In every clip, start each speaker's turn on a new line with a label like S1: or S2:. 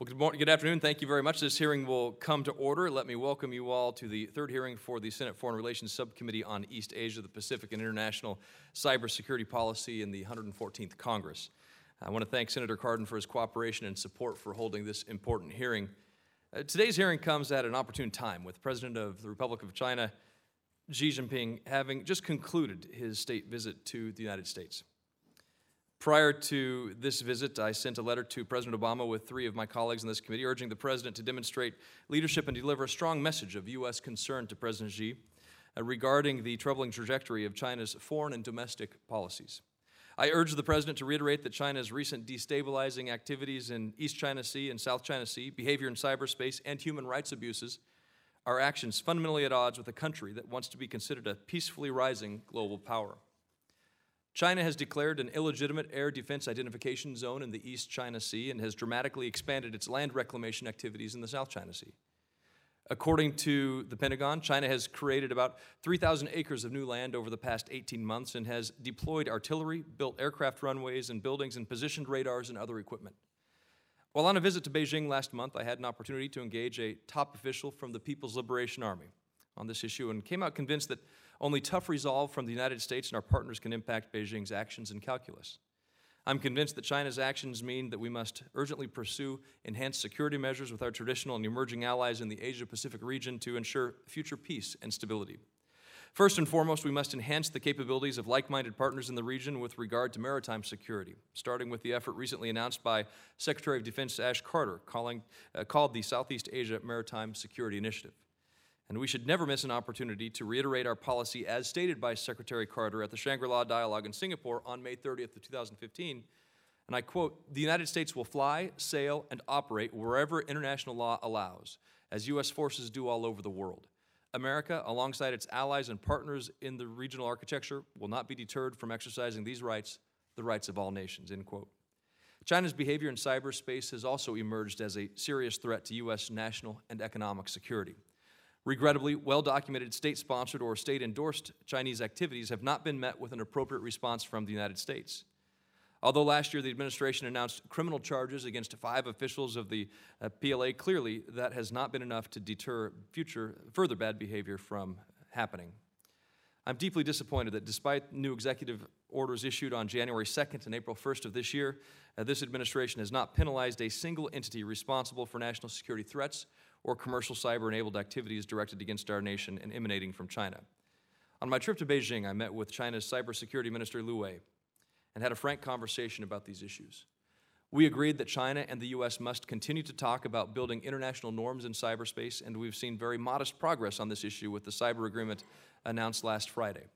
S1: Well, good, morning, good afternoon. Thank you very much. This hearing will come to order. Let me welcome you all to the third hearing for the Senate Foreign Relations Subcommittee on East Asia, the Pacific, and International Cybersecurity Policy in the 114th Congress. I want to thank Senator Cardin for his cooperation and support for holding this important hearing. Uh, today's hearing comes at an opportune time with President of the Republic of China, Xi Jinping, having just concluded his state visit to the United States. Prior to this visit, I sent a letter to President Obama with three of my colleagues in this committee urging the President to demonstrate leadership and deliver a strong message of U.S. concern to President Xi uh, regarding the troubling trajectory of China's foreign and domestic policies. I urge the President to reiterate that China's recent destabilizing activities in East China Sea and South China Sea, behavior in cyberspace, and human rights abuses are actions fundamentally at odds with a country that wants to be considered a peacefully rising global power. China has declared an illegitimate air defense identification zone in the East China Sea and has dramatically expanded its land reclamation activities in the South China Sea. According to the Pentagon, China has created about 3,000 acres of new land over the past 18 months and has deployed artillery, built aircraft runways and buildings, and positioned radars and other equipment. While on a visit to Beijing last month, I had an opportunity to engage a top official from the People's Liberation Army on this issue and came out convinced that only tough resolve from the United States and our partners can impact Beijing's actions and calculus. I'm convinced that China's actions mean that we must urgently pursue enhanced security measures with our traditional and emerging allies in the Asia Pacific region to ensure future peace and stability. First and foremost, we must enhance the capabilities of like minded partners in the region with regard to maritime security, starting with the effort recently announced by Secretary of Defense Ash Carter calling, uh, called the Southeast Asia Maritime Security Initiative. And we should never miss an opportunity to reiterate our policy as stated by Secretary Carter at the Shangri La Dialogue in Singapore on May 30th of 2015. And I quote The United States will fly, sail, and operate wherever international law allows, as U.S. forces do all over the world. America, alongside its allies and partners in the regional architecture, will not be deterred from exercising these rights, the rights of all nations. End quote. China's behavior in cyberspace has also emerged as a serious threat to U.S. national and economic security. Regrettably, well documented state sponsored or state endorsed Chinese activities have not been met with an appropriate response from the United States. Although last year the administration announced criminal charges against five officials of the uh, PLA, clearly that has not been enough to deter future further bad behavior from happening. I'm deeply disappointed that despite new executive orders issued on January 2nd and April 1st of this year, uh, this administration has not penalized a single entity responsible for national security threats or commercial cyber enabled activities directed against our nation and emanating from China. On my trip to Beijing, I met with China's Cybersecurity Minister Lu Wei and had a frank conversation about these issues. We agreed that China and the U.S. must continue to talk about building international norms in cyberspace, and we've seen very modest progress on this issue with the cyber agreement announced last Friday.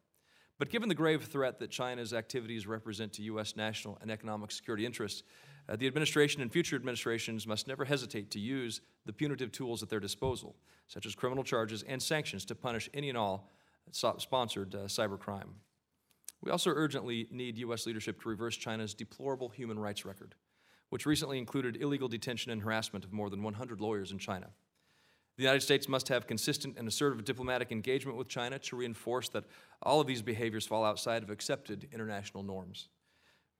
S1: But given the grave threat that China's activities represent to U.S. national and economic security interests, uh, the administration and future administrations must never hesitate to use the punitive tools at their disposal, such as criminal charges and sanctions, to punish any and all sponsored uh, cybercrime. We also urgently need U.S. leadership to reverse China's deplorable human rights record, which recently included illegal detention and harassment of more than 100 lawyers in China. The United States must have consistent and assertive diplomatic engagement with China to reinforce that all of these behaviors fall outside of accepted international norms.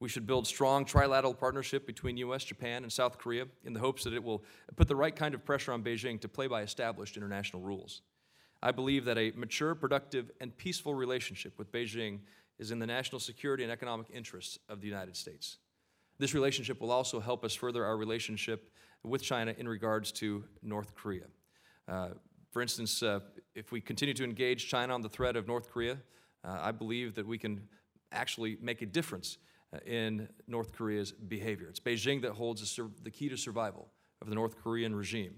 S1: We should build strong trilateral partnership between US, Japan, and South Korea in the hopes that it will put the right kind of pressure on Beijing to play by established international rules. I believe that a mature, productive, and peaceful relationship with Beijing is in the national security and economic interests of the United States. This relationship will also help us further our relationship with China in regards to North Korea. Uh, for instance, uh, if we continue to engage China on the threat of North Korea, uh, I believe that we can actually make a difference in North Korea's behavior. It's Beijing that holds the key to survival of the North Korean regime.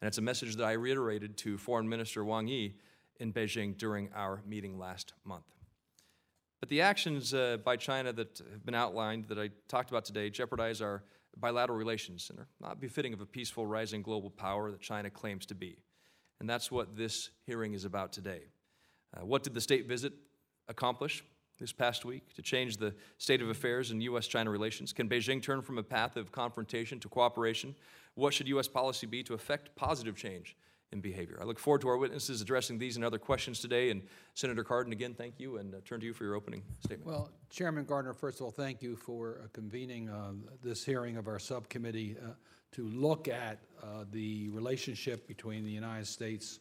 S1: And it's a message that I reiterated to Foreign Minister Wang Yi in Beijing during our meeting last month. But the actions uh, by China that have been outlined that I talked about today jeopardize our bilateral relations and are not befitting of a peaceful, rising global power that China claims to be. And that's what this hearing is about today. Uh, what did the state visit accomplish? This past week to change the state of affairs in U.S. China relations? Can Beijing turn from a path of confrontation to cooperation? What should U.S. policy be to effect positive change in behavior. I look forward to our witnesses addressing these and other questions today. And Senator Cardin, again, thank you, and uh, turn to you for your opening statement.
S2: Well, Chairman Gardner, first of all, thank you for uh, convening uh, this hearing of our subcommittee uh, to look at uh, the relationship between the United States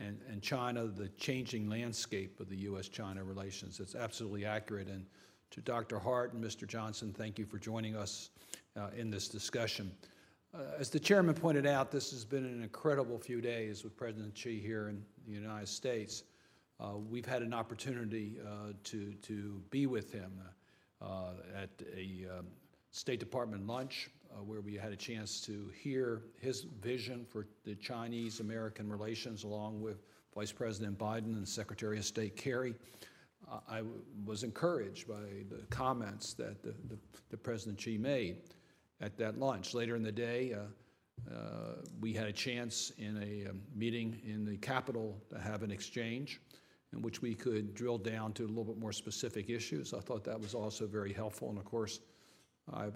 S2: and, and China, the changing landscape of the U.S.-China relations. It's absolutely accurate. And to Dr. Hart and Mr. Johnson, thank you for joining us uh, in this discussion. Uh, as the chairman pointed out, this has been an incredible few days with President Xi here in the United States. Uh, we've had an opportunity uh, to, to be with him uh, at a um, State Department lunch uh, where we had a chance to hear his vision for the Chinese American relations along with Vice President Biden and Secretary of State Kerry. Uh, I was encouraged by the comments that the, the, the President Xi made at that lunch. Later in the day, uh, uh, we had a chance in a um, meeting in the Capitol to have an exchange in which we could drill down to a little bit more specific issues. I thought that was also very helpful. And of course, I uh,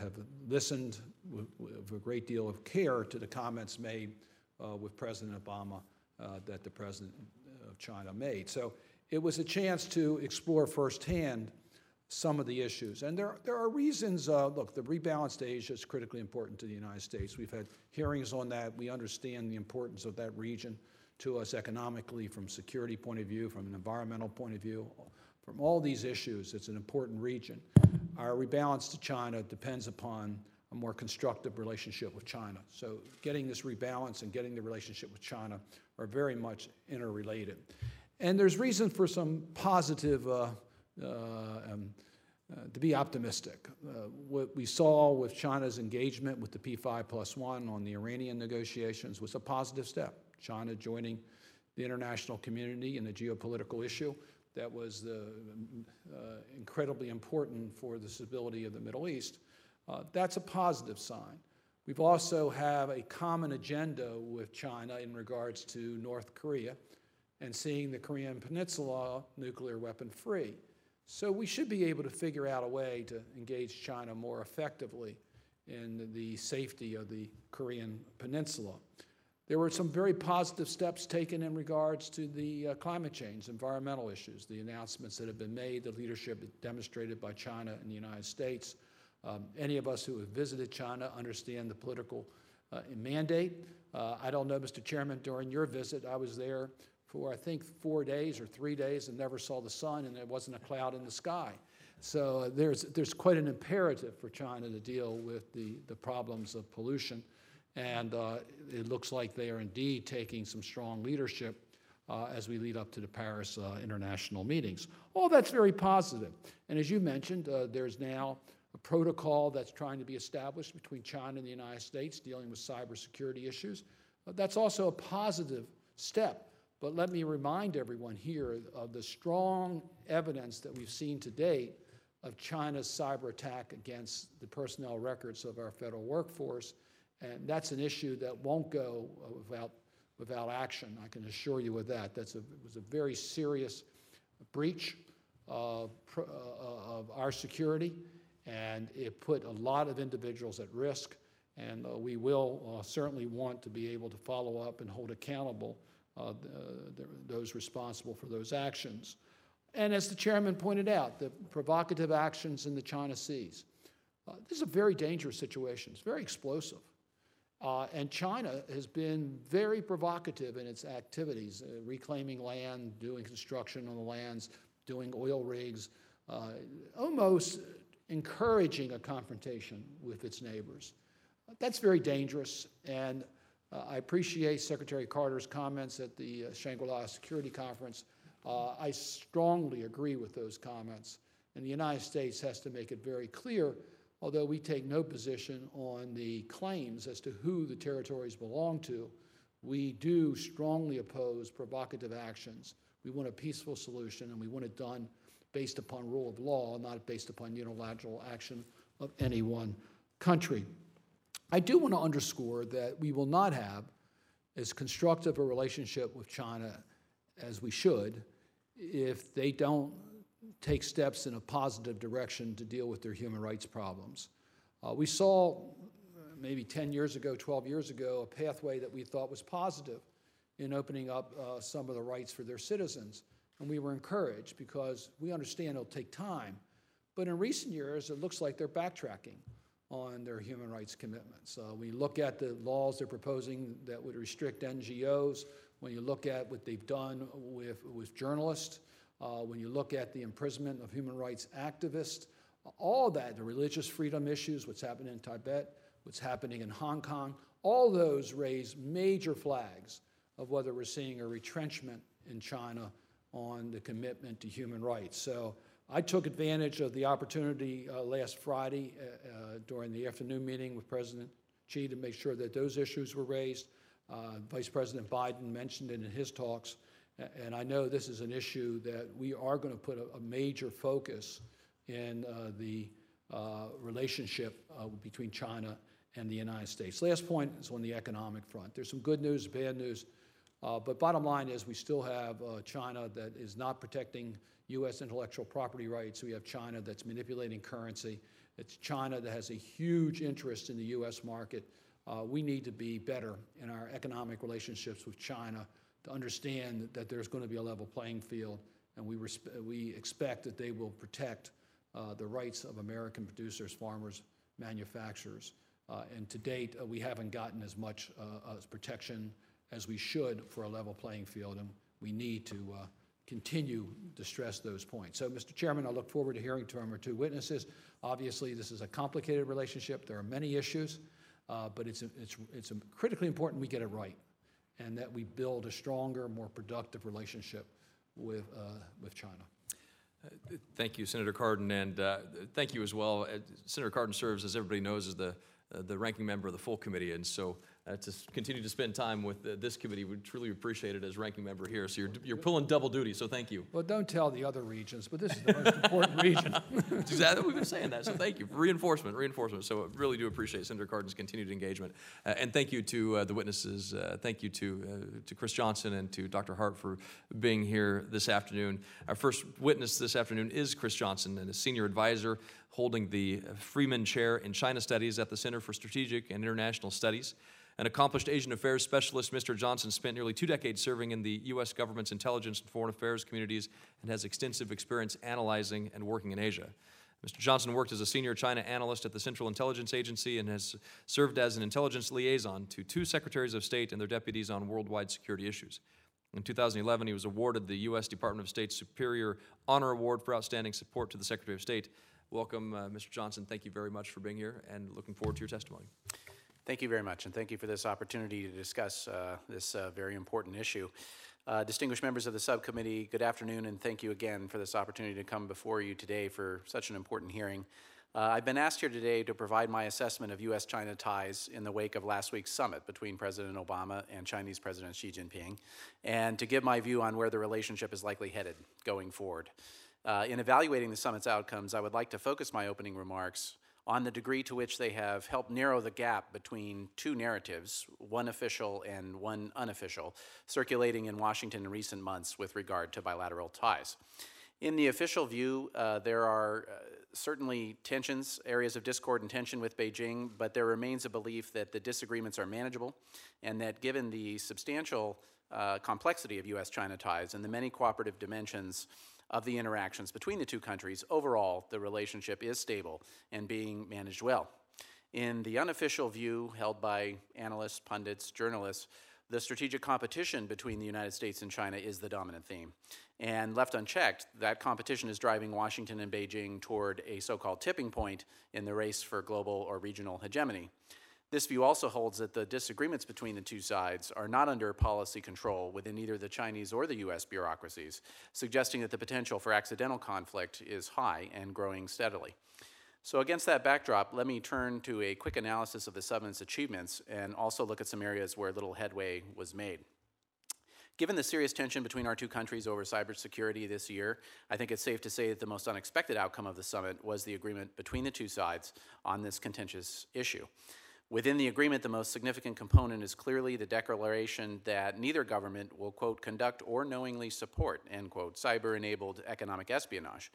S2: have listened with, with, a great deal of care to the comments made uh, with President Obama uh, that the President of China made. So it was a chance to explore firsthand some of the issues. And there, there are reasons, uh, look, the rebalanced Asia is critically important to the United States. We've had hearings on that. We understand the importance of that region to us economically, from security point of view, from an environmental point of view. From all these issues, it's an important region. Our rebalance to China depends upon a more constructive relationship with China. So getting this rebalance and getting the relationship with China are very much interrelated. And there's reason for some positive uh, uh, um, uh, to be optimistic. Uh, what we saw with China's engagement with the P5 plus one on the Iranian negotiations was a positive step. China joining the international community in the geopolitical issue that was the, uh, incredibly important for the stability of the Middle East. Uh, that's a positive sign. We've also have a common agenda with China in regards to North Korea and seeing the Korean Peninsula nuclear weapon free. So we should be able to figure out a way to engage China more effectively in the safety of the Korean Peninsula. There were some very positive steps taken in regards to the uh, climate change, environmental issues, the announcements that have been made, the leadership demonstrated by China and the United States. Um, any of us who have visited China understand the political uh, mandate. Uh, I don't know, Mr. Chairman, during your visit, I was there for I think four days or three days and never saw the sun, and there wasn't a cloud in the sky. So uh, there's, there's quite an imperative for China to deal with the, the problems of pollution. And uh, it looks like they are indeed taking some strong leadership uh, as we lead up to the Paris uh, international meetings. All that's very positive. And as you mentioned, uh, there's now a protocol that's trying to be established between China and the United States dealing with cybersecurity issues. Uh, that's also a positive step but let me remind everyone here of the strong evidence that we've seen to date of China's cyber attack against the personnel records of our federal workforce. And that's an issue that won't go without, without action. I can assure you of that. That's a, it was a very serious breach of, uh, our security, and it put a lot of individuals at risk. And uh, we will uh, certainly want to be able to follow up and hold accountable uh, the, those responsible for those actions. And as the chairman pointed out, the provocative actions in the China Seas. This is a very dangerous situation. It's very explosive. Uh, and China has been very provocative in its activities, uh, reclaiming land, doing construction on the lands, doing oil rigs, uh, almost encouraging a confrontation with its neighbors. That's very dangerous. And uh, I appreciate Secretary Carter's comments at the uh, Shangri-La Security Conference. Uh, I strongly agree with those comments. And the United States has to make it very clear, although we take no position on the claims as to who the territories belong to, we do strongly oppose provocative actions. We want a peaceful solution, and we want it done based upon rule of law, not based upon unilateral action of any one country. I do want to underscore that we will not have as constructive a relationship with China as we should if they don't take steps in a positive direction to deal with their human rights problems. Uh, we saw maybe 10 years ago, 12 years ago, a pathway that we thought was positive in opening up uh, some of the rights for their citizens. And we were encouraged because we understand it'll take time. But in recent years, it looks like they're backtracking on their human rights commitments. Uh, look at the laws they're proposing that would restrict NGOs, when you look at what they've done with, with journalists, uh, when you look at the imprisonment of human rights activists, all that, the religious freedom issues, what's happening in Tibet, what's happening in Hong Kong, all those raise major flags of whether we're seeing a retrenchment in China on the commitment to human rights. So I took advantage of the opportunity uh, last Friday uh, uh, during the afternoon meeting with President Xi to make sure that those issues were raised. Uh, Vice President Biden mentioned it in his talks. And I know this is an issue that we are going to put a, a major focus in uh, the uh, relationship uh, between China and the United States. Last point is on the economic front. There's some good news, bad news, uh, but bottom line is we still have uh, China that is not protecting U.S. intellectual property rights. We have China that's manipulating currency. It's China that has a huge interest in the U.S. market. Uh, we need to be better in our economic relationships with China to understand that there's going to be a level playing field, and we, we expect that they will protect uh, the rights of American producers, farmers, manufacturers. Uh, and to date, uh, we haven't gotten as much uh, as protection as we should for a level playing field, and we need to uh, continue to stress those points. So, Mr. Chairman, I look forward to hearing from our two witnesses. Obviously, this is a complicated relationship. There are many issues, uh, but it's, it's, it's critically important we get it right and that we build a stronger, more productive relationship with, with China.
S1: Thank you, Senator Cardin, and uh, thank you as well. Uh, Senator Cardin serves, as everybody knows, as the, uh, the ranking member of the full committee, and so uh, to continue to spend time with uh, this committee. We truly appreciate it as ranking member here. So you're, you're pulling double duty, so thank you.
S2: Well, don't tell the other regions, but this is the most important region.
S1: Exactly we've been saying that. So thank you reinforcement, reinforcement. So I really do appreciate Senator Cardin's continued engagement. Uh, and thank you to uh, the witnesses. Uh, thank you to, uh, to Chris Johnson and to Dr. Hart for being here this afternoon. Our first witness this afternoon is Chris Johnson, and a senior advisor holding the Freeman Chair in China Studies at the Center for Strategic and International Studies. An accomplished Asian affairs specialist, Mr. Johnson spent nearly two decades serving in the U.S. government's intelligence and foreign affairs communities and has extensive experience analyzing and working in Asia. Mr. Johnson worked as a senior China analyst at the Central Intelligence Agency and has served as an intelligence liaison to two secretaries of state and their deputies on worldwide security issues. In 2011, he was awarded the U.S. Department of State Superior Honor Award for outstanding support to the Secretary of State. Welcome, uh, Mr. Johnson. Thank you very much for being here and looking forward to your testimony.
S3: Thank you very much, and thank you for this opportunity to discuss uh, this uh, very important issue. Uh, distinguished members of the subcommittee, good afternoon, and thank you again for this opportunity to come before you today for such an important hearing. Uh, I've been asked here today to provide my assessment of U.S. China ties in the wake of last week's summit between President Obama and Chinese President Xi Jinping, and to give my view on where the relationship is likely headed going forward. Uh, in evaluating the summit's outcomes, I would like to focus my opening remarks on the degree to which they have helped narrow the gap between two narratives, one official and one unofficial, circulating in Washington in recent months with regard to bilateral ties. In the official view, uh, there are uh, certainly tensions, areas of discord and tension with Beijing, but there remains a belief that the disagreements are manageable and that given the substantial uh, complexity of U.S. China ties and the many cooperative dimensions of the interactions between the two countries, overall, the relationship is stable and being managed well. In the unofficial view held by analysts, pundits, journalists, the strategic competition between the United States and China is the dominant theme. And left unchecked, that competition is driving Washington and Beijing toward a so called tipping point in the race for global or regional hegemony. This view also holds that the disagreements between the two sides are not under policy control within either the Chinese or the U.S. bureaucracies, suggesting that the potential for accidental conflict is high and growing steadily. So, against that backdrop, let me turn to a quick analysis of the summit's achievements and also look at some areas where little headway was made. Given the serious tension between our two countries over cybersecurity this year, I think it's safe to say that the most unexpected outcome of the summit was the agreement between the two sides on this contentious issue. Within the agreement, the most significant component is clearly the declaration that neither government will, quote, conduct or knowingly support, end quote, cyber enabled economic espionage.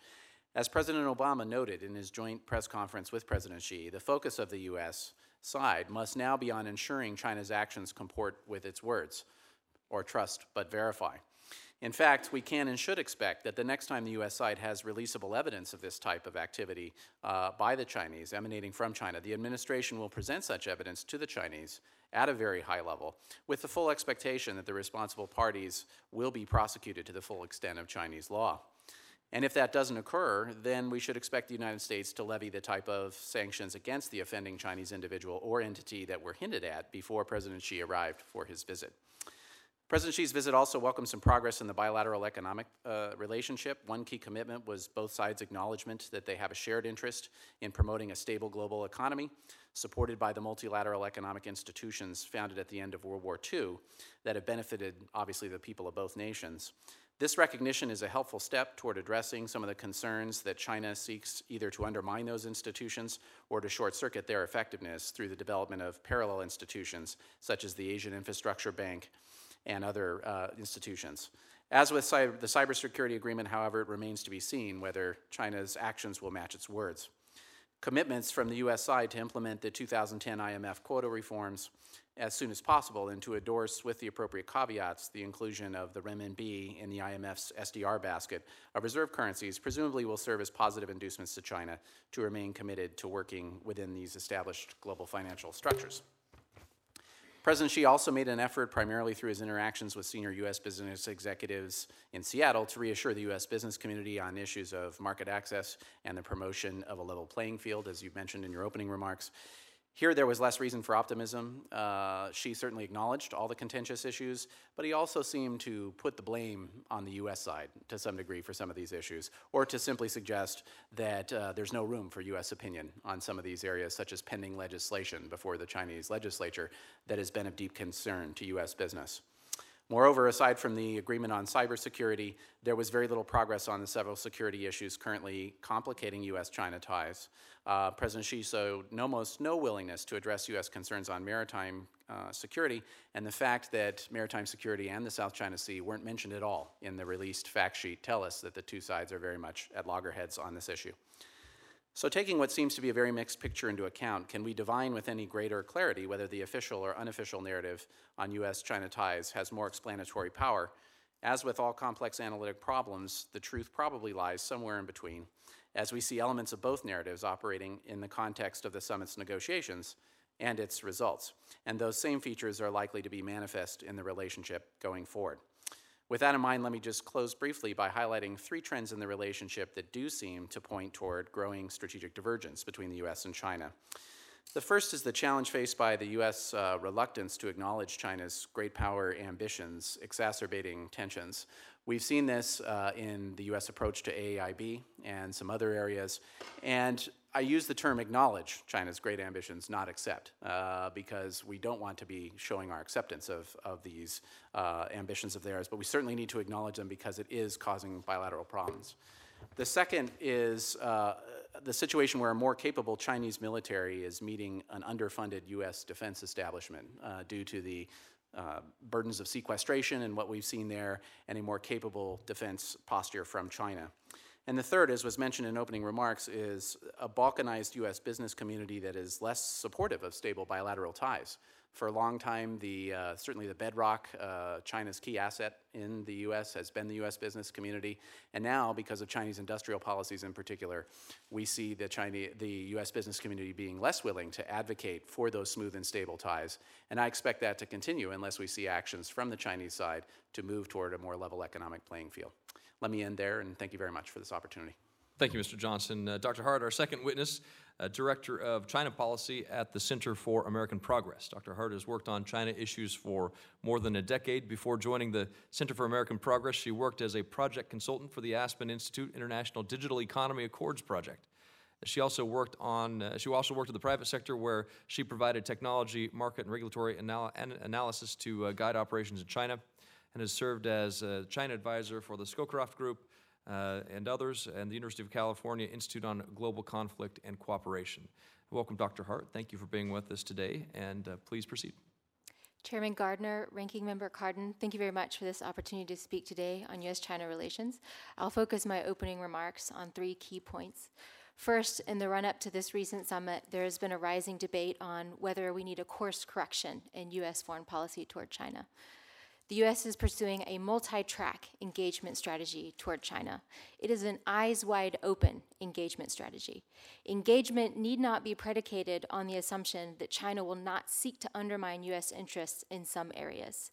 S3: As President Obama noted in his joint press conference with President Xi, the focus of the U.S. side must now be on ensuring China's actions comport with its words, or trust but verify. In fact, we can and should expect that the next time the U.S. side has releasable evidence of this type of activity uh, by the Chinese emanating from China, the administration will present such evidence to the Chinese at a very high level with the full expectation that the responsible parties will be prosecuted to the full extent of Chinese law. And if that doesn't occur, then we should expect the United States to levy the type of sanctions against the offending Chinese individual or entity that were hinted at before President Xi arrived for his visit. President Xi's visit also welcomed some progress in the bilateral economic uh, relationship. One key commitment was both sides' acknowledgement that they have a shared interest in promoting a stable global economy, supported by the multilateral economic institutions founded at the end of World War II that have benefited, obviously, the people of both nations. This recognition is a helpful step toward addressing some of the concerns that China seeks either to undermine those institutions or to short circuit their effectiveness through the development of parallel institutions, such as the Asian Infrastructure Bank and other uh, institutions. As with cyber, the cybersecurity agreement, however, it remains to be seen whether China's actions will match its words. Commitments from the U.S. side to implement the 2010 IMF quota reforms as soon as possible and to endorse, with the appropriate caveats, the inclusion of the renminbi in the IMF's SDR basket of reserve currencies presumably will serve as positive inducements to China to remain committed to working within these established global financial structures. President Xi also made an effort, primarily through his interactions with senior U.S. business executives in Seattle, to reassure the U.S. business community on issues of market access and the promotion of a level playing field, as you mentioned in your opening remarks. Here, there was less reason for optimism. Uh, Xi certainly acknowledged all the contentious issues, but he also seemed to put the blame on the U.S. side to some degree for some of these issues, or to simply suggest that uh, there's no room for U.S. opinion on some of these areas, such as pending legislation before the Chinese legislature that has been of deep concern to U.S. business. Moreover, aside from the agreement on cybersecurity, there was very little progress on the several security issues currently complicating U.S. China ties. Uh, President Xi showed almost no willingness to address U.S. concerns on maritime uh, security, and the fact that maritime security and the South China Sea weren't mentioned at all in the released fact sheet tell us that the two sides are very much at loggerheads on this issue. So, taking what seems to be a very mixed picture into account, can we divine with any greater clarity whether the official or unofficial narrative on U.S. China ties has more explanatory power? As with all complex analytic problems, the truth probably lies somewhere in between, as we see elements of both narratives operating in the context of the summit's negotiations and its results. And those same features are likely to be manifest in the relationship going forward. With that in mind, let me just close briefly by highlighting three trends in the relationship that do seem to point toward growing strategic divergence between the US and China. The first is the challenge faced by the U.S. Uh, reluctance to acknowledge China's great power ambitions, exacerbating tensions. We've seen this uh, in the U.S. approach to AIB and some other areas. And I use the term acknowledge China's great ambitions, not accept, uh, because we don't want to be showing our acceptance of, of these uh, ambitions of theirs, but we certainly need to acknowledge them because it is causing bilateral problems. The second is uh, the situation where a more capable Chinese military is meeting an underfunded U.S. defense establishment uh, due to the uh, burdens of sequestration and what we've seen there, and a more capable defense posture from China. And the third, as was mentioned in opening remarks, is a balkanized U.S. business community that is less supportive of stable bilateral ties. For a long time, the, uh, certainly the bedrock, uh, China's key asset in the U.S. has been the U.S. business community. And now, because of Chinese industrial policies in particular, we see the, China, the U.S. business community being less willing to advocate for those smooth and stable ties. And I expect that to continue unless we see actions from the Chinese side to move toward a more level economic playing field. Let me end there, and thank you very much for this opportunity.
S1: Thank you, Mr. Johnson. Uh, Dr. Hart, our second witness, uh, Director of China Policy at the Center for American Progress. Dr. Hart has worked on China issues for more than a decade. Before joining the Center for American Progress, she worked as a project consultant for the Aspen Institute International Digital Economy Accords Project. She also worked on. Uh, she also worked in the private sector, where she provided technology, market, and regulatory anal- analysis to uh, guide operations in China, and has served as a China advisor for the Scowcroft Group, uh, and others, and the University of California Institute on Global Conflict and Cooperation. Welcome, Dr. Hart. Thank you for being with us today, and uh, please proceed.
S4: Chairman Gardner, Ranking Member Cardin, thank you very much for this opportunity to speak today on U.S. China relations. I'll focus my opening remarks on three key points. First, in the run up to this recent summit, there has been a rising debate on whether we need a course correction in U.S. foreign policy toward China. The U.S. is pursuing a multi track engagement strategy toward China. It is an eyes wide open engagement strategy. Engagement need not be predicated on the assumption that China will not seek to undermine U.S. interests in some areas.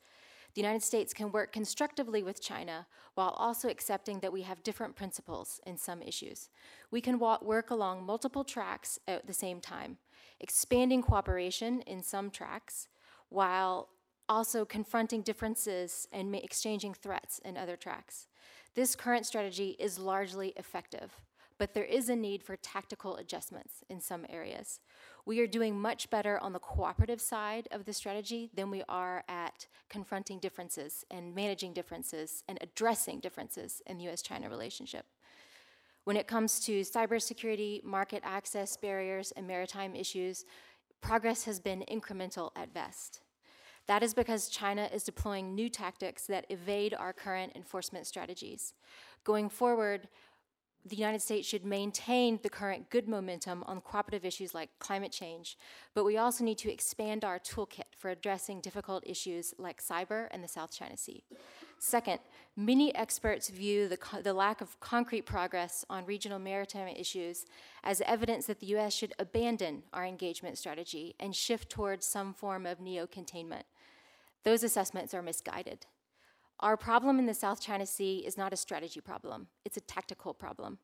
S4: The United States can work constructively with China while also accepting that we have different principles in some issues. We can work along multiple tracks at the same time, expanding cooperation in some tracks while also confronting differences and exchanging threats in other tracks. This current strategy is largely effective, but there is a need for tactical adjustments in some areas. We are doing much better on the cooperative side of the strategy than we are at confronting differences and managing differences and addressing differences in the US China relationship. When it comes to cybersecurity, market access barriers, and maritime issues, progress has been incremental at best. That is because China is deploying new tactics that evade our current enforcement strategies. Going forward, the United States should maintain the current good momentum on cooperative issues like climate change, but we also need to expand our toolkit for addressing difficult issues like cyber and the South China Sea. Second, many experts view the, co- the lack of concrete progress on regional maritime issues as evidence that the U.S. should abandon our engagement strategy and shift towards some form of neo containment. Those assessments are misguided. Our problem in the South China Sea is not a strategy problem, it's a tactical problem.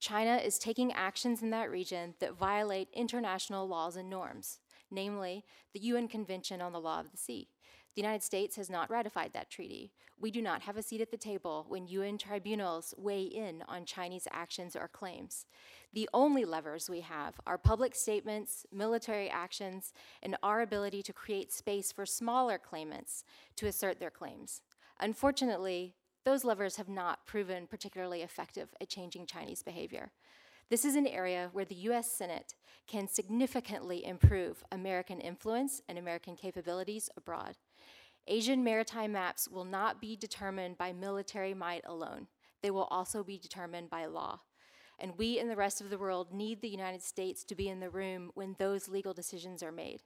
S4: China is taking actions in that region that violate international laws and norms, namely the UN Convention on the Law of the Sea. The United States has not ratified that treaty. We do not have a seat at the table when UN tribunals weigh in on Chinese actions or claims. The only levers we have are public statements, military actions, and our ability to create space for smaller claimants to assert their claims. Unfortunately, those levers have not proven particularly effective at changing Chinese behavior. This is an area where the US Senate can significantly improve American influence and American capabilities abroad. Asian maritime maps will not be determined by military might alone, they will also be determined by law. And we and the rest of the world need the United States to be in the room when those legal decisions are made.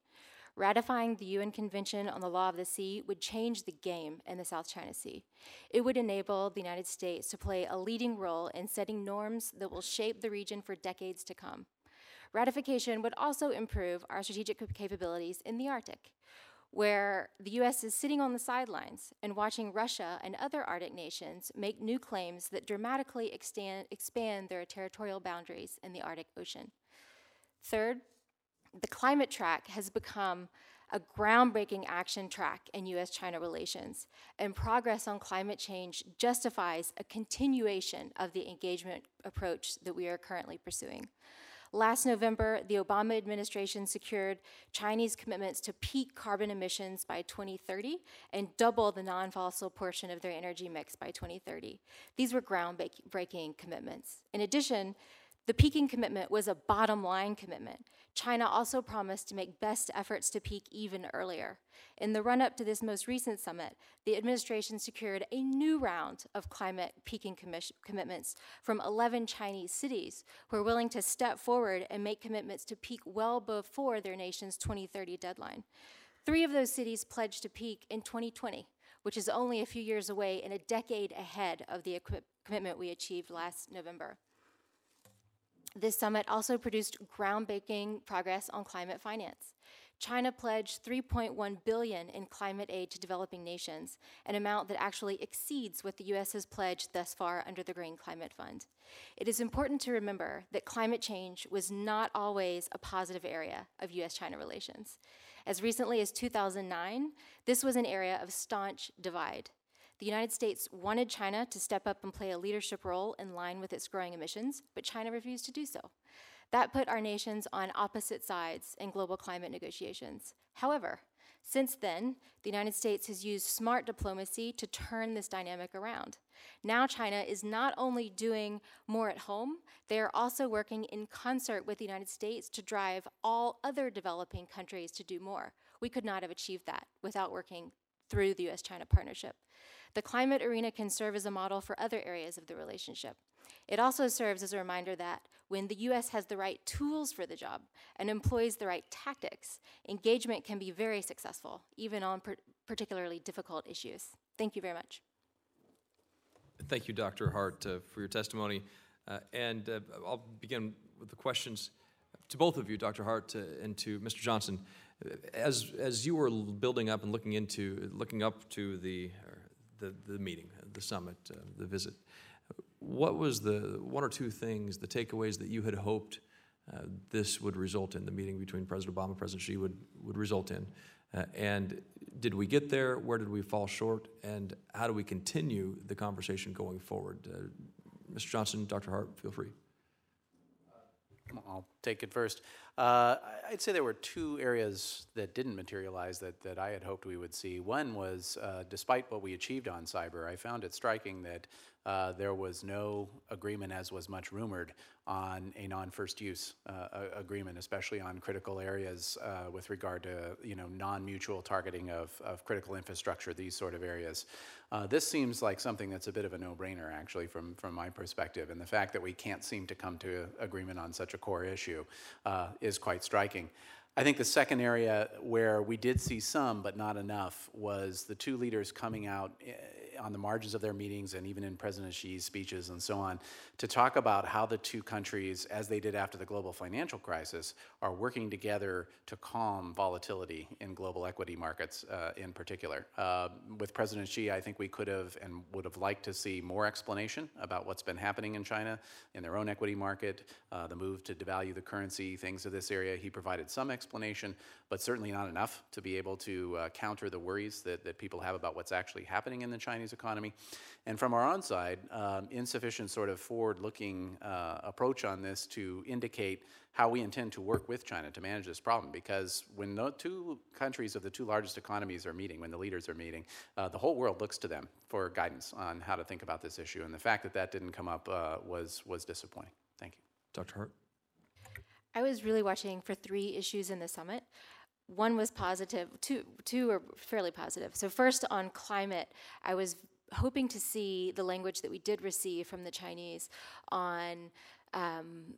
S4: Ratifying the UN Convention on the Law of the Sea would change the game in the South China Sea. It would enable the United States to play a leading role in setting norms that will shape the region for decades to come. Ratification would also improve our strategic capabilities in the Arctic, where the US is sitting on the sidelines and watching Russia and other Arctic nations make new claims that dramatically extend, expand their territorial boundaries in the Arctic Ocean. Third, the climate track has become a groundbreaking action track in US China relations, and progress on climate change justifies a continuation of the engagement approach that we are currently pursuing. Last November, the Obama administration secured Chinese commitments to peak carbon emissions by 2030 and double the non fossil portion of their energy mix by 2030. These were groundbreaking commitments. In addition, the peaking commitment was a bottom line commitment. China also promised to make best efforts to peak even earlier. In the run up to this most recent summit, the administration secured a new round of climate peaking commitments from 11 Chinese cities who are willing to step forward and make commitments to peak well before their nation's 2030 deadline. Three of those cities pledged to peak in 2020, which is only a few years away and a decade ahead of the commitment we achieved last November. This summit also produced groundbreaking progress on climate finance. China pledged 3.1 billion in climate aid to developing nations, an amount that actually exceeds what the US has pledged thus far under the Green Climate Fund. It is important to remember that climate change was not always a positive area of US China relations. As recently as 2009, this was an area of staunch divide. The United States wanted China to step up and play a leadership role in line with its growing emissions, but China refused to do so. That put our nations on opposite sides in global climate negotiations. However, since then, the United States has used smart diplomacy to turn this dynamic around. Now, China is not only doing more at home, they are also working in concert with the United States to drive all other developing countries to do more. We could not have achieved that without working through the US China partnership. The climate arena can serve as a model for other areas of the relationship. It also serves as a reminder that when the US has the right tools for the job and employs the right tactics, engagement can be very successful, even on per- particularly difficult issues. Thank you very much.
S1: Thank you, Dr. Hart, uh, for your testimony. Uh, And uh, I'll begin with the questions to both of you, Dr. Hart, uh, and to Mr. Johnson. As, as you were building up and looking into, looking up to the, the, the meeting, the summit, uh, the visit, what was the one or two things, the takeaways that you had hoped uh, this would result in, the meeting between President Obama and President Xi would, would result in? Uh, And did we get there? Where did we fall short? And how do we continue the conversation going forward? Uh, Mr. Johnson, Dr. Hart, feel free.
S3: I'll take it first. Uh, I'd say there were two areas that didn't materialize that, that I had hoped we would see. One was, uh, despite what we achieved on cyber, I found it striking that uh, there was no agreement, as was much rumored, on a non-first use uh, agreement, especially on critical areas uh, with regard to you know non-mutual targeting of, of critical infrastructure, these sort of areas. Uh, this seems like something that's a bit of a no-brainer, actually, from from my perspective, and the fact that we can't seem to come to agreement on such a core issue uh, is quite striking. I think the second area where we did see some, but not enough, was the two leaders coming out eh, on the margins of their meetings and even in President Xi's speeches and so on to talk about how the two countries, as they did after the global financial crisis, are working together to calm volatility in global equity markets uh, in particular. Uh, with President Xi, I think we could have and would have liked to see more explanation about what's been happening in China in their own equity market, uh, the move to devalue the currency, things of this area. He provided some explanation, but certainly not enough to be able to uh, counter the worries that, that people have about what's actually happening in the Chinese economy. And from our own side, um, insufficient sort of forward-looking uh, approach on this to indicate how we intend to work with China to manage this problem. Because when the two countries of the two largest economies are meeting, when the leaders are meeting, uh, the whole world looks to them for guidance on how to think about this issue. And the fact that that didn't come up uh, was was disappointing. Thank you.
S1: Dr. Hart?
S4: I was really watching for three issues in the summit. One was positive, two, two are fairly positive. So, first on climate, I was hoping to see the language that we did receive from the Chinese on um,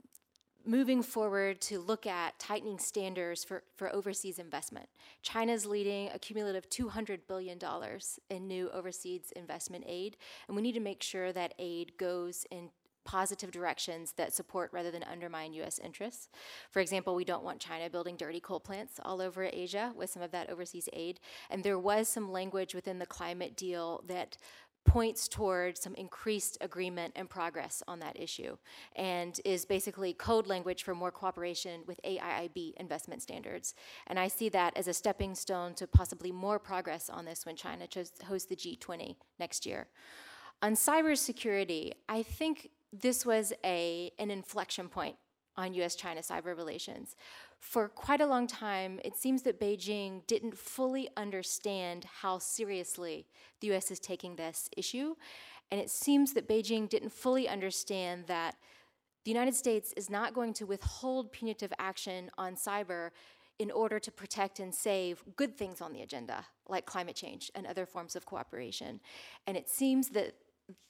S4: moving forward to look at tightening standards for, for overseas investment. China's leading a cumulative $200 billion in new overseas investment aid, and we need to make sure that aid goes in positive directions that support rather than undermine US interests. For example, we don't want China building dirty coal plants all over Asia with some of that overseas aid. And there was some language within the climate deal that points toward some increased agreement and progress on that issue and is basically code language for more cooperation with AIIB investment standards. And I see that as a stepping stone to possibly more progress on this when China hosts the G20 next year. On cybersecurity, I think this was a, an inflection point on US China cyber relations. For quite a long time, it seems that Beijing didn't fully understand how seriously the US is taking this issue. And it seems that Beijing didn't fully understand that the United States is not going to withhold punitive action on cyber in order to protect and save good things on the agenda, like climate change and other forms of cooperation. And it seems that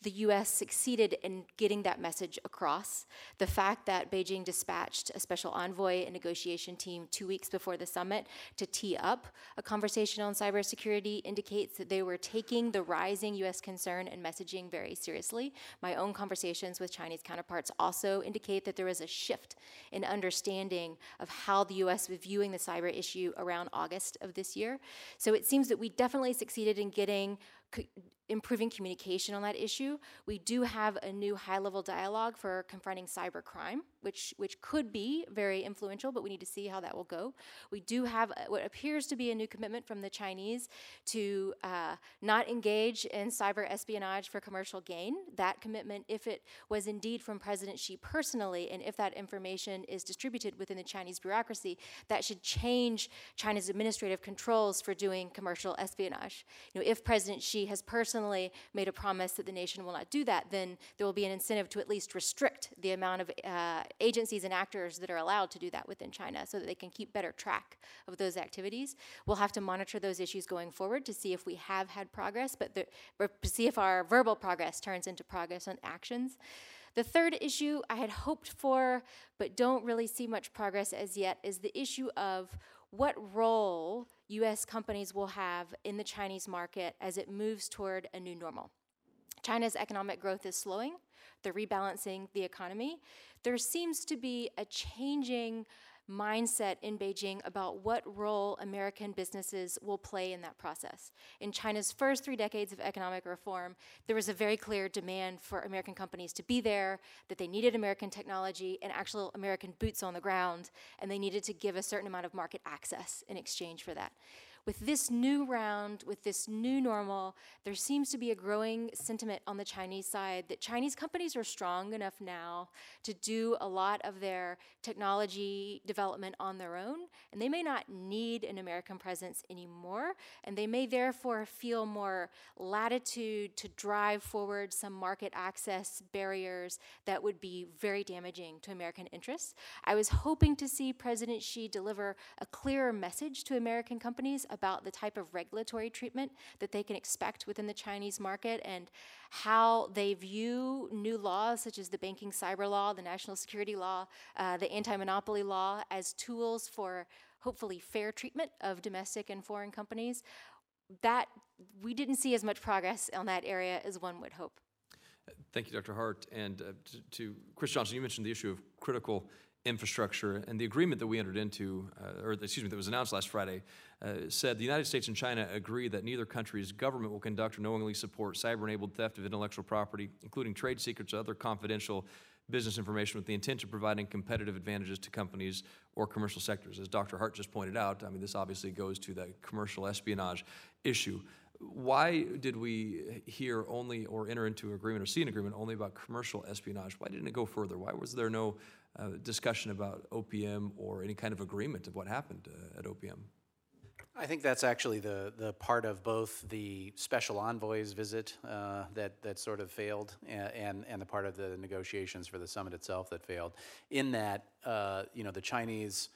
S4: the US succeeded in getting that message across. The fact that Beijing dispatched a special envoy and negotiation team two weeks before the summit to tee up a conversation on cybersecurity indicates that they were taking the rising US concern and messaging very seriously. My own conversations with Chinese counterparts also indicate that there was a shift in understanding of how the US was viewing the cyber issue around August of this year. So it seems that we definitely succeeded in getting improving communication on that issue. We do have a new high-level dialogue for confronting cyber crime, which which could be very influential, but we need to see how that will go. We do have what appears to be a new commitment from the Chinese to uh, not engage in cyber espionage for commercial gain. That commitment, if it was indeed from President Xi personally, and if that information is distributed within the Chinese bureaucracy, that should change China's administrative controls for doing commercial espionage. You know, if President Xi has personally made a promise that the nation will not do that, then there will be an incentive to at least restrict the amount of uh, agencies and actors that are allowed to do that within China so that they can keep better track of those activities. We'll have to monitor those issues going forward to see if we have had progress, but the, see if our verbal progress turns into progress on actions. The third issue I had hoped for, but don't really see much progress as yet, is the issue of what role US companies will have in the Chinese market as it moves toward a new normal. China's economic growth is slowing, they're rebalancing the economy. There seems to be a changing mindset in Beijing about what role American businesses will play in that process. In China's first three decades of economic reform, there was a very clear demand for American companies to be there, that they needed American technology and actual American boots on the ground, and they needed to give a certain amount of market access in exchange for that with this new round, with this new normal, there seems to be a growing sentiment on the Chinese side that Chinese companies are strong enough now to do a lot of their technology development on their own, and they may not need an American presence anymore, and they may therefore feel more latitude to drive forward some market access barriers that would be very damaging to American interests. I was hoping to see President Xi deliver a clearer message to American companies about the type of regulatory treatment that they can expect within the Chinese market and how they view new laws such as the banking cyber law, the national security law, uh, the anti monopoly law as tools for hopefully fair treatment of domestic and foreign companies. That we didn't see as much progress on that area as one would hope.
S1: Thank you, Dr. Hart. And uh, to, to, Chris Johnson, you mentioned the issue of critical infrastructure. And the agreement that we entered into, uh, or excuse me, that was announced last Friday, uh, said the United States and China agree that neither country's government will conduct or knowingly support cyber enabled theft of intellectual property, including trade secrets or other confidential business information with the intent of providing competitive advantages to companies or commercial sectors. As Dr. Hart just pointed out, I mean, this obviously goes to the commercial espionage issue. Why did we hear only or enter into agreement or see an agreement only about commercial espionage? Why didn't it go further? Why was there no uh, discussion about OPM or any kind of agreement of what happened uh, at OPM?
S3: I think that's actually the, the part of both the special envoy's visit uh, that, that sort of failed and, and, the part of the negotiations for the summit itself that failed. In that, uh, you know, the Chinese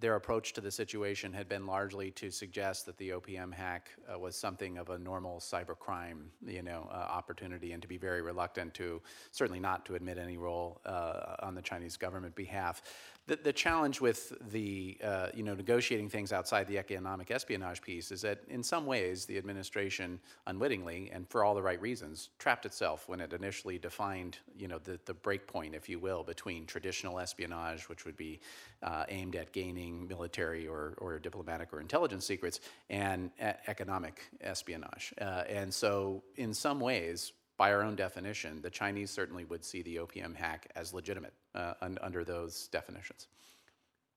S3: their approach to the situation had been largely to suggest that the OPM hack uh, was something of a normal cybercrime, you know, uh, opportunity, and to be very reluctant to, certainly not to admit any role uh, on the Chinese government behalf. The, the challenge with the, uh, you know, negotiating things outside the economic espionage piece is that in some ways the administration unwittingly, and for all the right reasons, trapped itself when it initially defined, you know, the, the break point, if you will, between traditional espionage, which would be uh, aimed at gaining military or, or diplomatic or intelligence secrets, and economic espionage. Uh, and so in some ways, by our own definition, the Chinese certainly would see the OPM hack as legitimate uh, un under those definitions.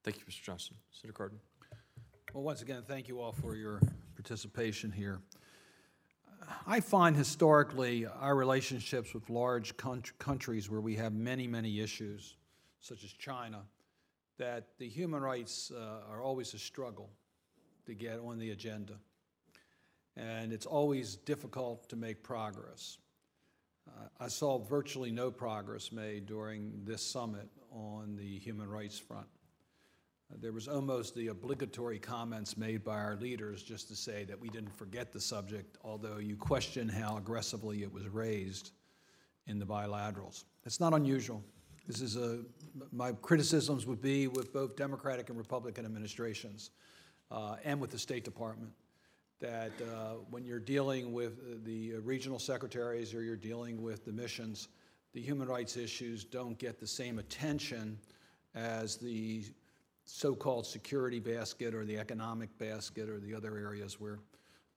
S1: Thank you, Mr. Johnson. Senator Cardin.
S2: Well, once again, thank you all for your participation here. I find historically our relationships with large countries where we have many, many issues, such as China, that the human rights uh, are always a struggle to get on the agenda. And it's always difficult to make progress. I saw virtually no progress made during this summit on the human rights front. There was almost the obligatory comments made by our leaders just to say that we didn't forget the subject, although you question how aggressively it was raised in the bilaterals. It's not unusual. This is a, my criticisms would be with both Democratic and Republican administrations uh, and with the State Department that uh, when you're dealing with the regional secretaries or you're dealing with the missions, the human rights issues don't get the same attention as the so-called security basket or the economic basket or the other areas where,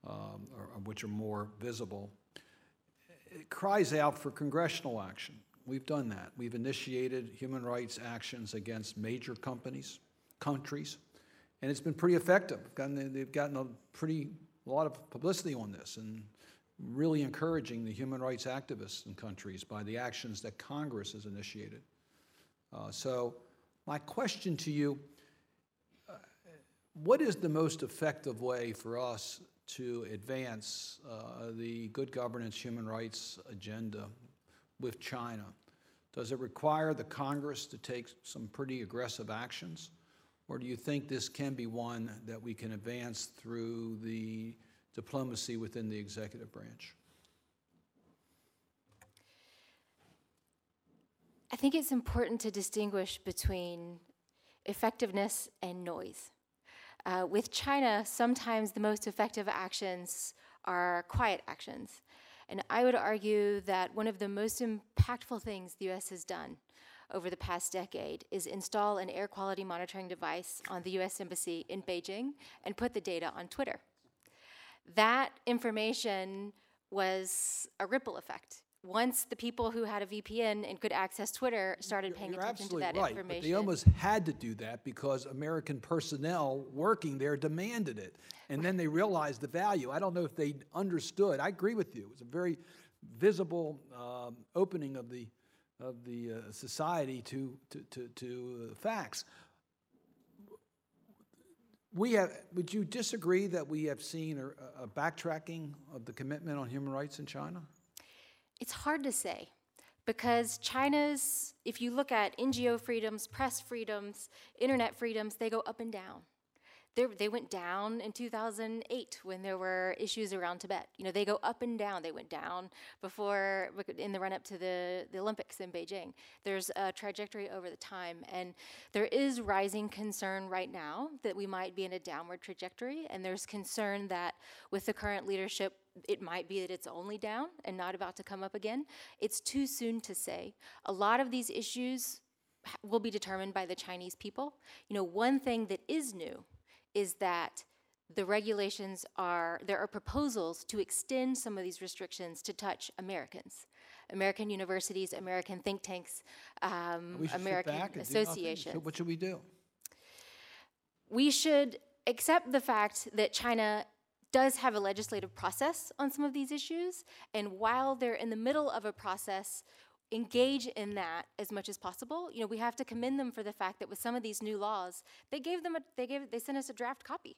S2: um, or, which are more visible. It cries out for congressional action. We've done that. We've initiated human rights actions against major companies, countries, and it's been pretty effective. They've gotten a pretty a lot of publicity on this and really encouraging the human rights activists in countries by the actions that Congress has initiated. Uh, so my question to you, uh, what is the most effective way for us to advance uh, the good governance, human rights agenda with China? Does it require the Congress to take some pretty aggressive actions? Or do you think this can be one that we can advance through the diplomacy within the executive branch?
S4: I think it's important to distinguish between effectiveness and noise. Uh, with China, sometimes the most effective actions are quiet actions. And I would argue that one of the most impactful things the US has done over the past decade is install an air quality monitoring device on the US Embassy in Beijing and put the data on Twitter. That information was a ripple effect. Once the people who had a VPN and could access Twitter started paying
S2: You're
S4: attention to that
S2: right,
S4: information.
S2: but they almost had to do that because American personnel working there demanded it. And then they realized the value. I don't know if they understood. I agree with you. It was a very visible um, opening of the, of the uh, society to, to, to, to uh, facts. We have, would you disagree that we have seen a, a backtracking of the commitment on human rights in China?
S4: It's hard to say because China's, if you look at NGO freedoms, press freedoms, internet freedoms, they go up and down. They're, they went down in 2008 when there were issues around Tibet. You know, they go up and down. They went down before, in the run up to the, the Olympics in Beijing. There's a trajectory over the time. And there is rising concern right now that we might be in a downward trajectory. And there's concern that with the current leadership, it might be that it's only down and not about to come up again. It's too soon to say. A lot of these issues will be determined by the Chinese people. You know, one thing that is new is that the regulations are, there are proposals to extend some of these restrictions to touch Americans. American universities, American think tanks, um,
S2: We should sit
S4: American
S2: back and do nothing? So
S4: associations.
S2: What should we do?
S4: we should accept the fact that China does have a legislative process on some of these issues, and while they're in the middle of a process, engage in that as much as possible. You know, we have to commend them for the fact that with some of these new laws, they gave them a, they gave they sent us a draft copy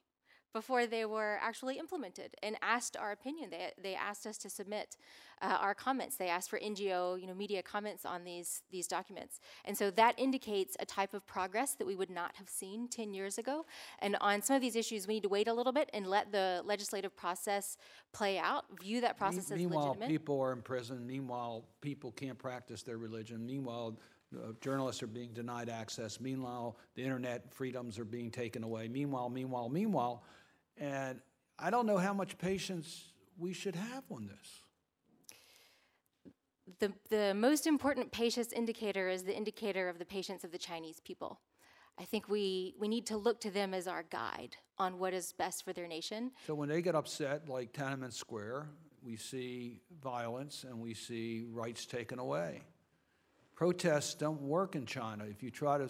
S4: before they were actually implemented and asked our opinion. They, they asked us to submit uh, our comments. They asked for NGO, you know, media comments on these, these documents. And so that indicates a type of progress that we would not have seen 10 years ago. And on some of these issues, we need to wait a little bit and let the legislative process play out, view that process as
S2: Meanwhile,
S4: legitimate.
S2: people are in prison. Meanwhile, people can't practice their religion. Meanwhile, uh, journalists are being denied access. Meanwhile, the internet freedoms are being taken away. Meanwhile, meanwhile, meanwhile. And I don't know how much patience we should have on this.
S4: the, the most important patience indicator is the indicator of the patience of the Chinese people. I think we, we need to look to them as our guide on what is best for their nation.
S2: So when they get upset, like Tiananmen Square, we see violence and we see rights taken away. Protests don't work in China. If you try to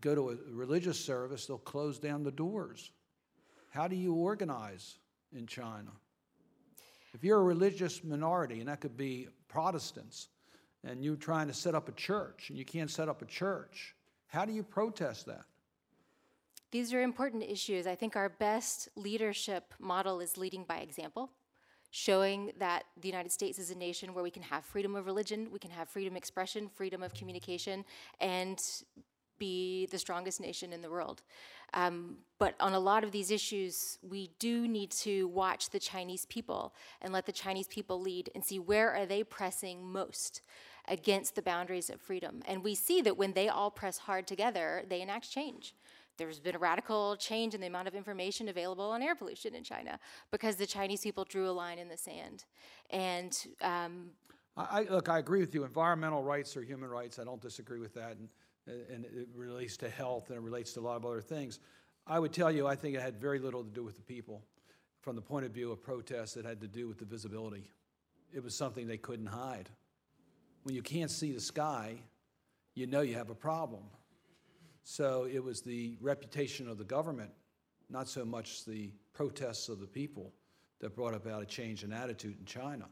S2: go to a religious service, they'll close down the doors. How do you organize in China? If you're a religious minority, and that could be Protestants, and you're trying to set up a church and you can't set up a church, how do you protest that?
S4: These are important issues. I think our best leadership model is leading by example, showing that the United States is a nation where we can have freedom of religion, we can have freedom of expression, freedom of communication, and be the strongest nation in the world. Um, but on a lot of these issues, we do need to watch the Chinese people and let the Chinese people lead and see where are they pressing most against the boundaries of freedom. And we see that when they all press hard together, they enact change. There's been a radical change in the amount of information available on air pollution in China because the Chinese people drew a line in the sand. And um,
S2: I, look, I agree with you. Environmental rights are human rights. I don't disagree with that. And, and it relates to health and it relates to a lot of other things. I would tell you, I think it had very little to do with the people. From the point of view of protests, it had to do with the visibility. It was something they couldn't hide. When you can't see the sky, you know you have a problem. So it was the reputation of the government, not so much the protests of the people, that brought about a change in attitude in China.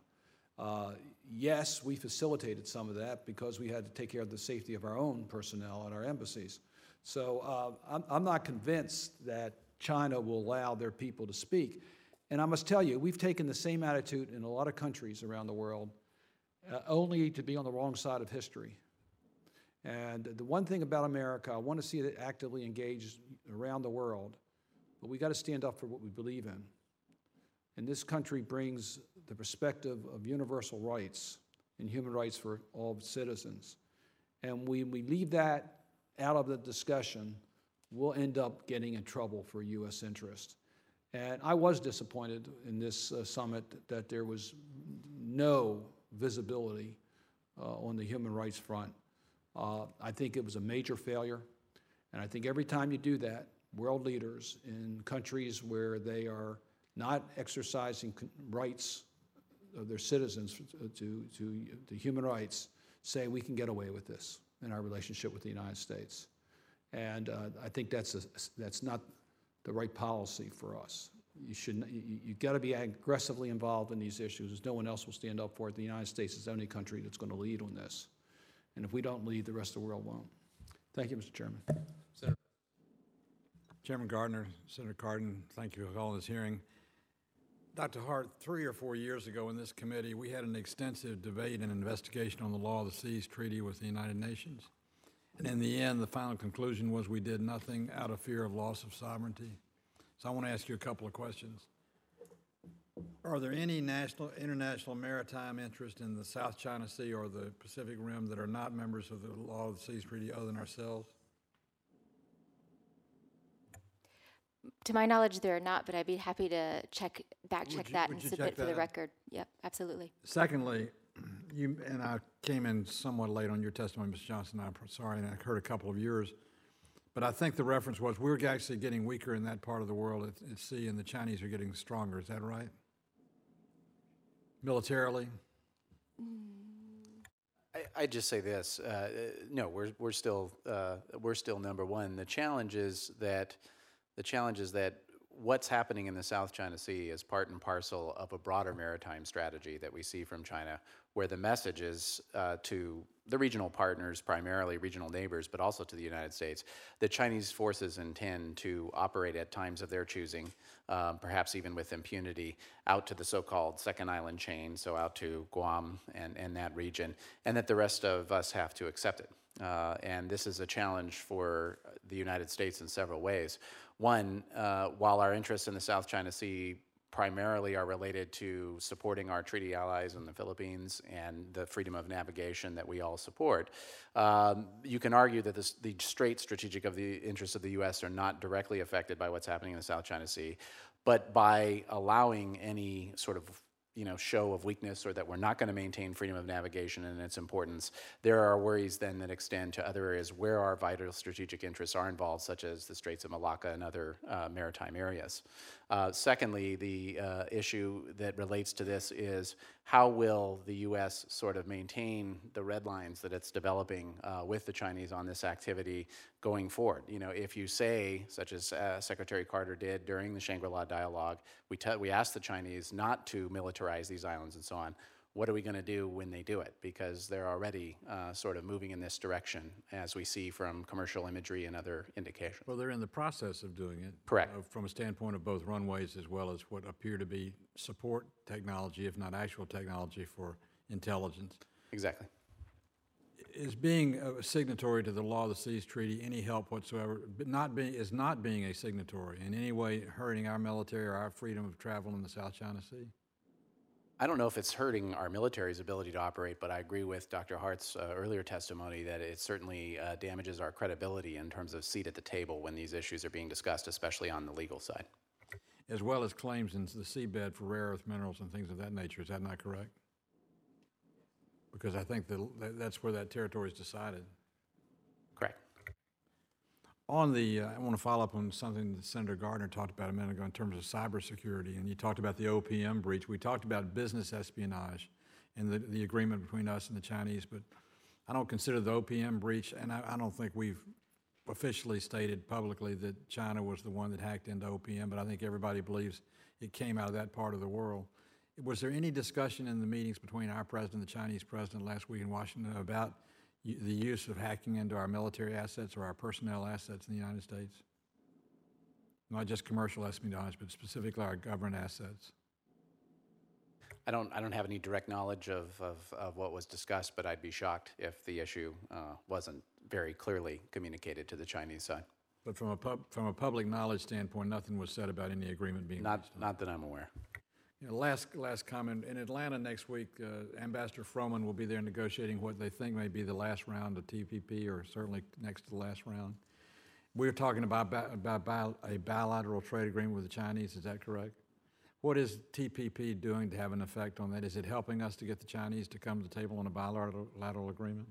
S2: Uh, yes, we facilitated some of that because we had to take care of the safety of our own personnel at our embassies. So uh, I'm, I'm not convinced that China will allow their people to speak. And I must tell you, we've taken the same attitude in a lot of countries around the world, uh, only to be on the wrong side of history. And the one thing about America, I want to see it actively engaged around the world, but we got to stand up for what we believe in. And this country brings the perspective of universal rights and human rights for all citizens. And when we leave that out of the discussion, we'll end up getting in trouble for U.S. interest. And I was disappointed in this uh, summit that there was no visibility uh, on the human rights front. Uh, I think it was a major failure. And I think every time you do that, world leaders in countries where they are not exercising rights of their citizens to, to, to human rights say we can get away with this in our relationship with the United States. And uh, I think that's, a, that's not the right policy for us. You should, you, you got to be aggressively involved in these issues. No one else will stand up for it. The United States is the only country that's going to lead on this. And if we don't lead, the rest of the world won't. Thank you, Mr. Chairman.
S5: Chairman Gardner, Senator Cardin, thank you for calling this hearing. Dr. Hart, three or four years ago in this committee, we had an extensive debate and investigation on the Law of the Seas Treaty with the United Nations. And in the end, the final conclusion was we did nothing out of fear of loss of sovereignty. So I want to ask you a couple of questions. Are there any national, international maritime interest in the South China Sea or the Pacific Rim that are not members of the Law of the Seas Treaty other than ourselves?
S4: To my knowledge, there are not, but I'd be happy to check, back check
S5: you-
S4: that and submit
S5: check
S4: for the
S5: that?
S4: record. Yep, absolutely.
S5: Secondly, you, and I came in somewhat late on your testimony, Mr. Johnson, I'm sorry, and I heard a couple of yours. But I think the reference was, we're actually getting weaker in that part of the world at, at sea, and the Chinese are getting stronger, is that right? Militarily?
S3: I, I'd just say this, uh, uh, no, we're, we're still, uh, we're still number one. The challenge is that, the challenge is that what's happening in the South China Sea is part and parcel of a broader maritime strategy that we see from China, where the message is uh, to the regional partners, primarily regional neighbors, but also to the United States, that Chinese forces intend to operate at times of their choosing, um, perhaps even with impunity, out to the so-called second island chain, so out to Guam and, and that region, and that the rest of us have to accept it. Uh, and this is a challenge for the United States in several ways. One, uh, while our interests in the South China Sea primarily are related to supporting our treaty allies in the Philippines and the freedom of navigation that we all support. Um, you can argue that this, the straight strategic of the interests of the U.S. are not directly affected by what's happening in the South China Sea, but by allowing any sort of you know, show of weakness or that we're not going to maintain freedom of navigation and its importance, there are worries then that extend to other areas where our vital strategic interests are involved, such as the Straits of Malacca and other uh, maritime areas. Uh, secondly, the uh, issue that relates to this is how will the U.S. sort of maintain the red lines that it's developing uh, with the Chinese on this activity going forward? You know, if you say, such as uh, Secretary Carter did during the Shangri-La dialogue, we, we asked the Chinese not to militarize these islands and so on. What are we going to do when they do it? Because they're already uh, sort of moving in this direction, as we see from commercial imagery and other indications.
S5: Well, they're in the process of doing it.
S3: Correct.
S5: uh, From a standpoint of both runways as well as what appear to be support technology, if not actual technology for intelligence.
S3: Exactly.
S5: Is being a signatory to the Law of the Seas Treaty any help whatsoever? But not being, is not being a signatory in any way hurting our military or our freedom of travel in the South China Sea?
S3: I don't know if it's hurting our military's ability to operate, but I agree with Dr. Hart's uh, earlier testimony that it certainly uh, damages our credibility in terms of seat at the table when these issues are being discussed, especially on the legal side.
S5: As well as claims in the seabed for rare earth minerals and things of that nature, is that not correct? Because I think that, that- that's where that territory is decided. On the, uh, I want to follow up on something that Senator Gardner talked about a minute ago in terms of cybersecurity, and you talked about the OPM breach. We talked about business espionage and the, the agreement between us and the Chinese, but I don't consider the OPM breach, and I, I don't think we've officially stated publicly that China was the one that hacked into OPM, but I think everybody believes it came out of that part of the world. Was there any discussion in the meetings between our president and the Chinese president last week in Washington about the use of hacking into our military assets or our personnel assets in the United States? Not just commercial espionage, but specifically our government assets?
S3: I don't, I don't have any direct knowledge of, of, of what was discussed, but I'd be shocked if the issue uh, wasn't very clearly communicated to the Chinese side.
S5: But from a pub, from a public knowledge standpoint, nothing was said about any agreement being
S3: Not, not that I'm aware.
S5: You know, last, last comment, in Atlanta next week, uh, Ambassador Froman will be there negotiating what they think may be the last round of TPP, or certainly next to the last round. We're talking about, about a bilateral trade agreement with the Chinese, is that correct? What is TPP doing to have an effect on that? Is it helping us to get the Chinese to come to the table on a bilateral agreement?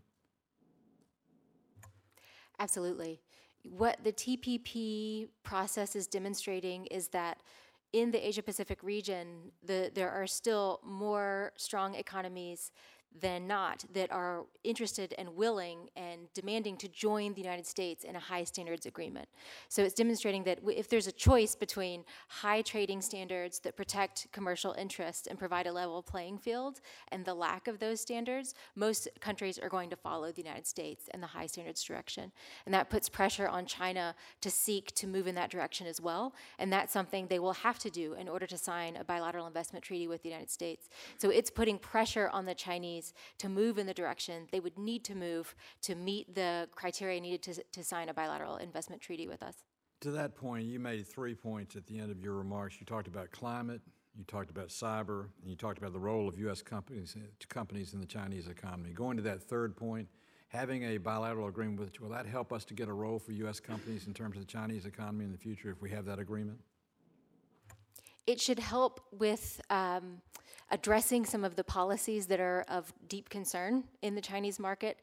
S4: Absolutely. What the TPP process is demonstrating is that in the Asia Pacific region, the, there are still more strong economies than not that are interested and willing and demanding to join the United States in a high standards agreement. So it's demonstrating that if there's a choice between high trading standards that protect commercial interests and provide a level playing field and the lack of those standards, most countries are going to follow the United States and the high standards direction. And that puts pressure on China to seek to move in that direction as well. And that's something they will have to do in order to sign a bilateral investment treaty with the United States. So it's putting pressure on the Chinese to move in the direction they would need to move to meet the criteria needed to, to sign a bilateral investment treaty with us.
S5: To that point, you made three points at the end of your remarks. You talked about climate, you talked about cyber, and you talked about the role of U.S. companies, companies in the Chinese economy. Going to that third point, having a bilateral agreement with, will that help us to get a role for U.S. companies in terms of the Chinese economy in the future if we have that agreement?
S4: It should help with um, addressing some of the policies that are of deep concern in the Chinese market.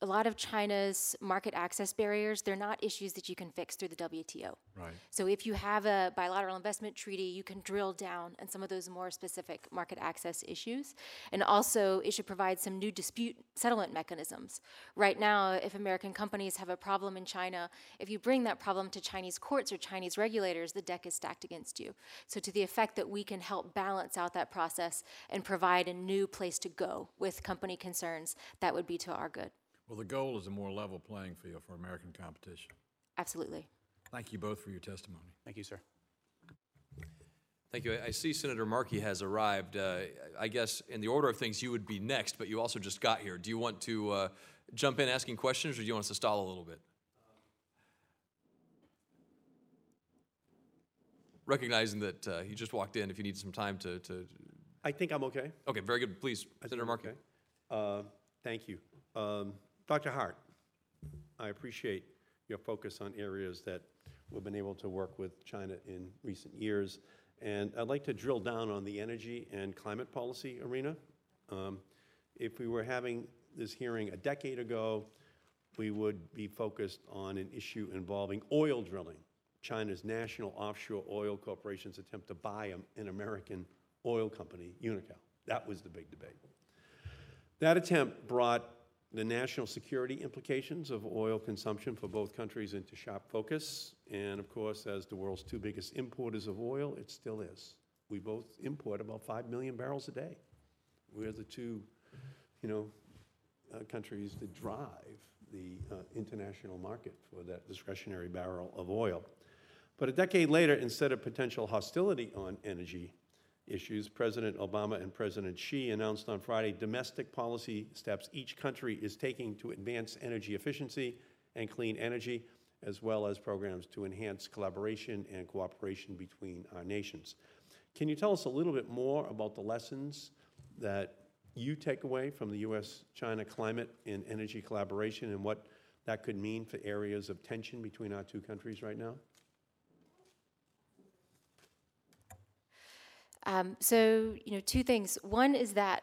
S4: A lot of China's market access barriers, they're not issues that you can fix through the WTO.
S5: Right.
S4: So if you have a bilateral investment treaty, you can drill down on some of those more specific market access issues. And also, it should provide some new dispute settlement mechanisms. Right now, if American companies have a problem in China, if you bring that problem to Chinese courts or Chinese regulators, the deck is stacked against you. So to the effect that we can help balance out that process and provide a new place to go with company concerns, that would be to our good.
S5: Well, the goal is a more level playing field for American competition.
S4: Absolutely.
S5: Thank you both for your testimony.
S3: Thank you, sir.
S1: Thank you. I- I see Senator Markey has arrived. Uh, I guess in the order of things, you would be next, but you also just got here. Do you want to uh, jump in asking questions, or do you want us to stall a little bit? Recognizing that uh, he just walked in, if you need some time to, to,
S6: I think I'm okay.
S1: okay, very good. Please,
S6: I
S1: Senator Markey.
S6: okay. Uh, Thank you. Um, Dr. Hart, I appreciate your focus on areas that we've been able to work with China in recent years. And I'd like to drill down on the energy and climate policy arena. Um, If we were having this hearing a decade ago, we would be focused on an issue involving oil drilling. China's National Offshore Oil Corporation's attempt to buy an American oil company, Unocal. That was the big debate. That attempt brought the national security implications of oil consumption for both countries into sharp focus. And of course, as the world's two biggest importers of oil, it still is. We both import about 5 million barrels a day. We're the two, you know, uh, countries that drive the uh, international market for that discretionary barrel of oil. But a decade later, instead of potential hostility on energy issues, President Obama and President Xi announced on Friday domestic policy steps each country is taking to advance energy efficiency and clean energy, as well as programs to enhance collaboration and cooperation between our nations. Can you tell us a little bit more about the lessons that you take away from the U.S. China climate and energy collaboration and what that could mean for areas of tension between our two countries right now?
S4: Um, so, you know, two things. One is that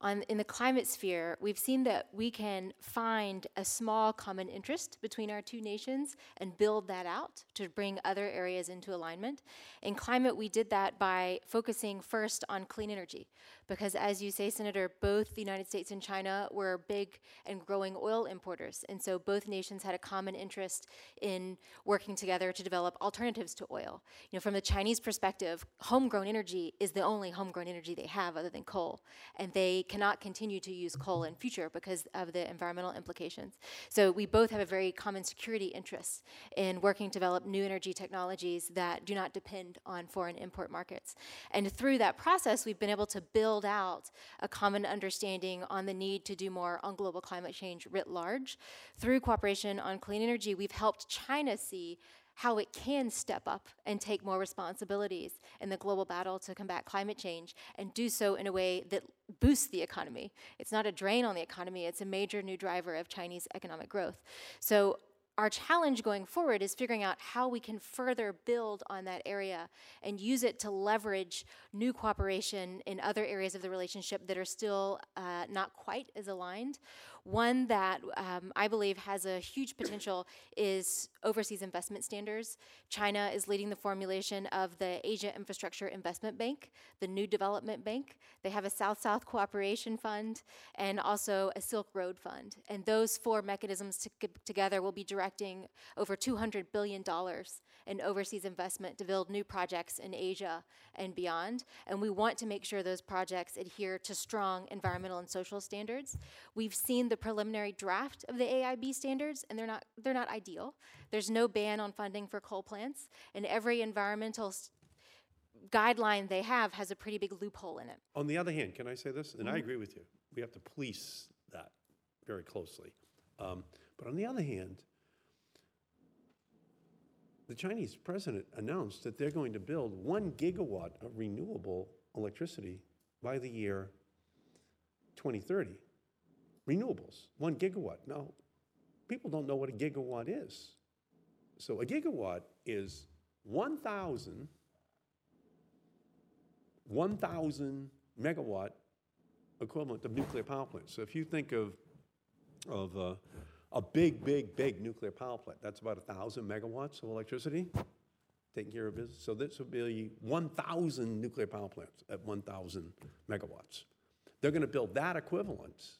S4: on, in the climate sphere, we've seen that we can find a small common interest between our two nations and build that out to bring other areas into alignment. In climate, we did that by focusing first on clean energy, because as you say, Senator, both the United States and China were big and growing oil importers. And so both nations had a common interest in working together to develop alternatives to oil. You know, from the Chinese perspective, homegrown energy is the only homegrown energy they have other than coal. And they cannot continue to use coal in future because of the environmental implications. So we both have a very common security interest in working to develop new energy technologies that do not depend on foreign import markets. And through that process, we've been able to build out a common understanding on the need to do more on global climate change writ large. Through cooperation on clean energy, we've helped China see how it can step up and take more responsibilities in the global battle to combat climate change and do so in a way that boosts the economy. It's not a drain on the economy, it's a major new driver of Chinese economic growth. So our challenge going forward is figuring out how we can further build on that area and use it to leverage new cooperation in other areas of the relationship that are still uh, not quite as aligned. One that um, I believe has a huge potential is overseas investment standards. China is leading the formulation of the Asia Infrastructure Investment Bank, the New Development Bank. They have a South South Cooperation Fund and also a Silk Road Fund. And those four mechanisms to together will be directing over $200 billion in overseas investment to build new projects in Asia and beyond. And we want to make sure those projects adhere to strong environmental and social standards. We've seen the preliminary draft of the AIB standards, and they're not, they're not ideal. There's no ban on funding for coal plants, and every environmental guideline they have has a pretty big loophole in it.
S6: On the other hand, can I say this? And I agree with you. We have to police that very closely. Um, but on the other hand, the Chinese president announced that they're going to build one gigawatt of renewable electricity by the year 2030. Renewables, one gigawatt. Now, people don't know what a gigawatt is. So a gigawatt is 1,000 1,000 megawatt equivalent of nuclear power plants. So if you think of, of uh, a big, big, big nuclear power plant, that's about 1,000 megawatts of electricity taking care of business. So this would be 1,000 nuclear power plants at 1,000 megawatts. They're going to build that equivalent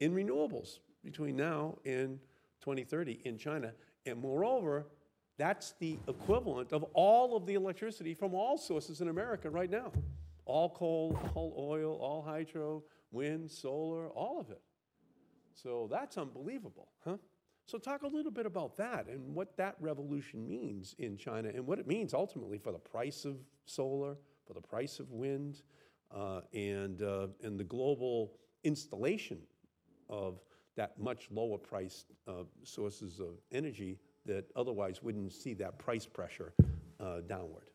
S6: in renewables between now and 2030 in China. And moreover, that's the equivalent of all of the electricity from all sources in America right now. All coal, all oil, all hydro, wind, solar, all of it. So that's unbelievable, huh? So talk a little bit about that and what that revolution means in China and what it means ultimately for the price of solar, for the price of wind, uh, and, uh, and the global installation of that much lower priced uh, sources of energy that otherwise wouldn't see that price pressure uh, downward.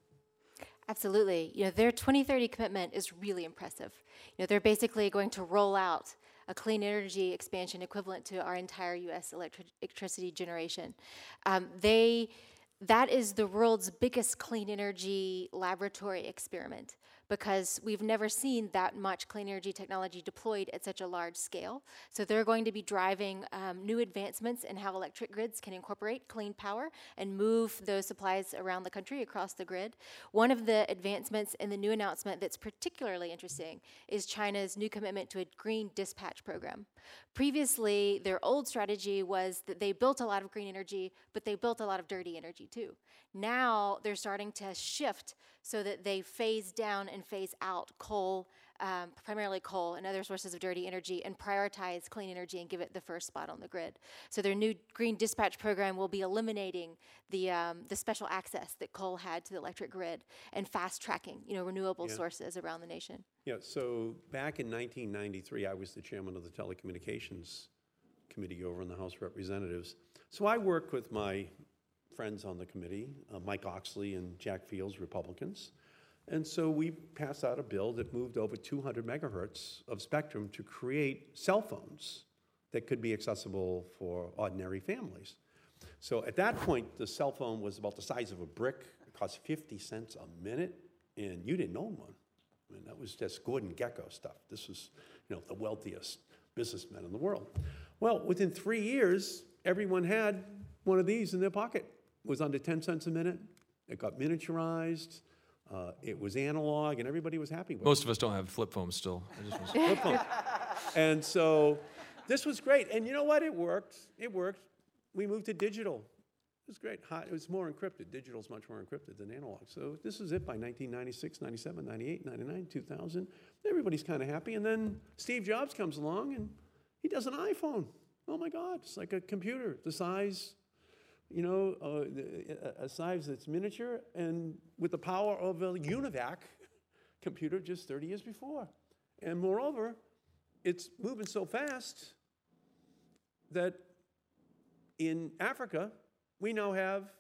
S4: Absolutely. You know, their 2030 commitment is really impressive. You know, they're basically going to roll out a clean energy expansion equivalent to our entire U.S. Electric- electricity generation. Um, they that is the world's biggest clean energy laboratory experiment because we've never seen that much clean energy technology deployed at such a large scale. So they're going to be driving um, new advancements in how electric grids can incorporate clean power and move those supplies around the country across the grid. One of the advancements in the new announcement that's particularly interesting is China's new commitment to a green dispatch program. Previously, their old strategy was that they built a lot of green energy, but they built a lot of dirty energy too. Now they're starting to shift so that they phase down and phase out coal, um, primarily coal and other sources of dirty energy, and prioritize clean energy and give it the first spot on the grid. So their new green dispatch program will be eliminating the um, the special access that coal had to the electric grid and fast tracking, you know, renewable
S6: Yeah.
S4: sources around the nation.
S6: Yeah, so back in 1993, I was the chairman of the Telecommunications Committee over in the House of Representatives. So I worked with my friends on the committee, uh, Mike Oxley and Jack Fields, Republicans. And so we passed out a bill that moved over 200 megahertz of spectrum to create cell phones that could be accessible for ordinary families. So at that point, the cell phone was about the size of a brick. It cost 50 cents a minute, and you didn't own one. I mean, that was just Gordon Gekko stuff. This was, you know, the wealthiest businessmen in the world. Well, within three years, everyone had one of these in their pocket. It was under 10 cents a minute. It got miniaturized. Uh, it was analog, and everybody was happy with it.
S1: Most of us don't have flip phones still. I just was-
S6: Flip phone. and so this was great. And you know what? It worked. It worked. We moved to digital. It was great. High, it was more encrypted. Digital is much more encrypted than analog. So this is it by 1996, 97, 98, 99, 2000. Everybody's kind of happy. And then Steve Jobs comes along and he does an iPhone. Oh my God, it's like a computer the size, you know, uh, a size that's miniature and with the power of a UNIVAC computer just 30 years before. And moreover, it's moving so fast that in Africa, we now have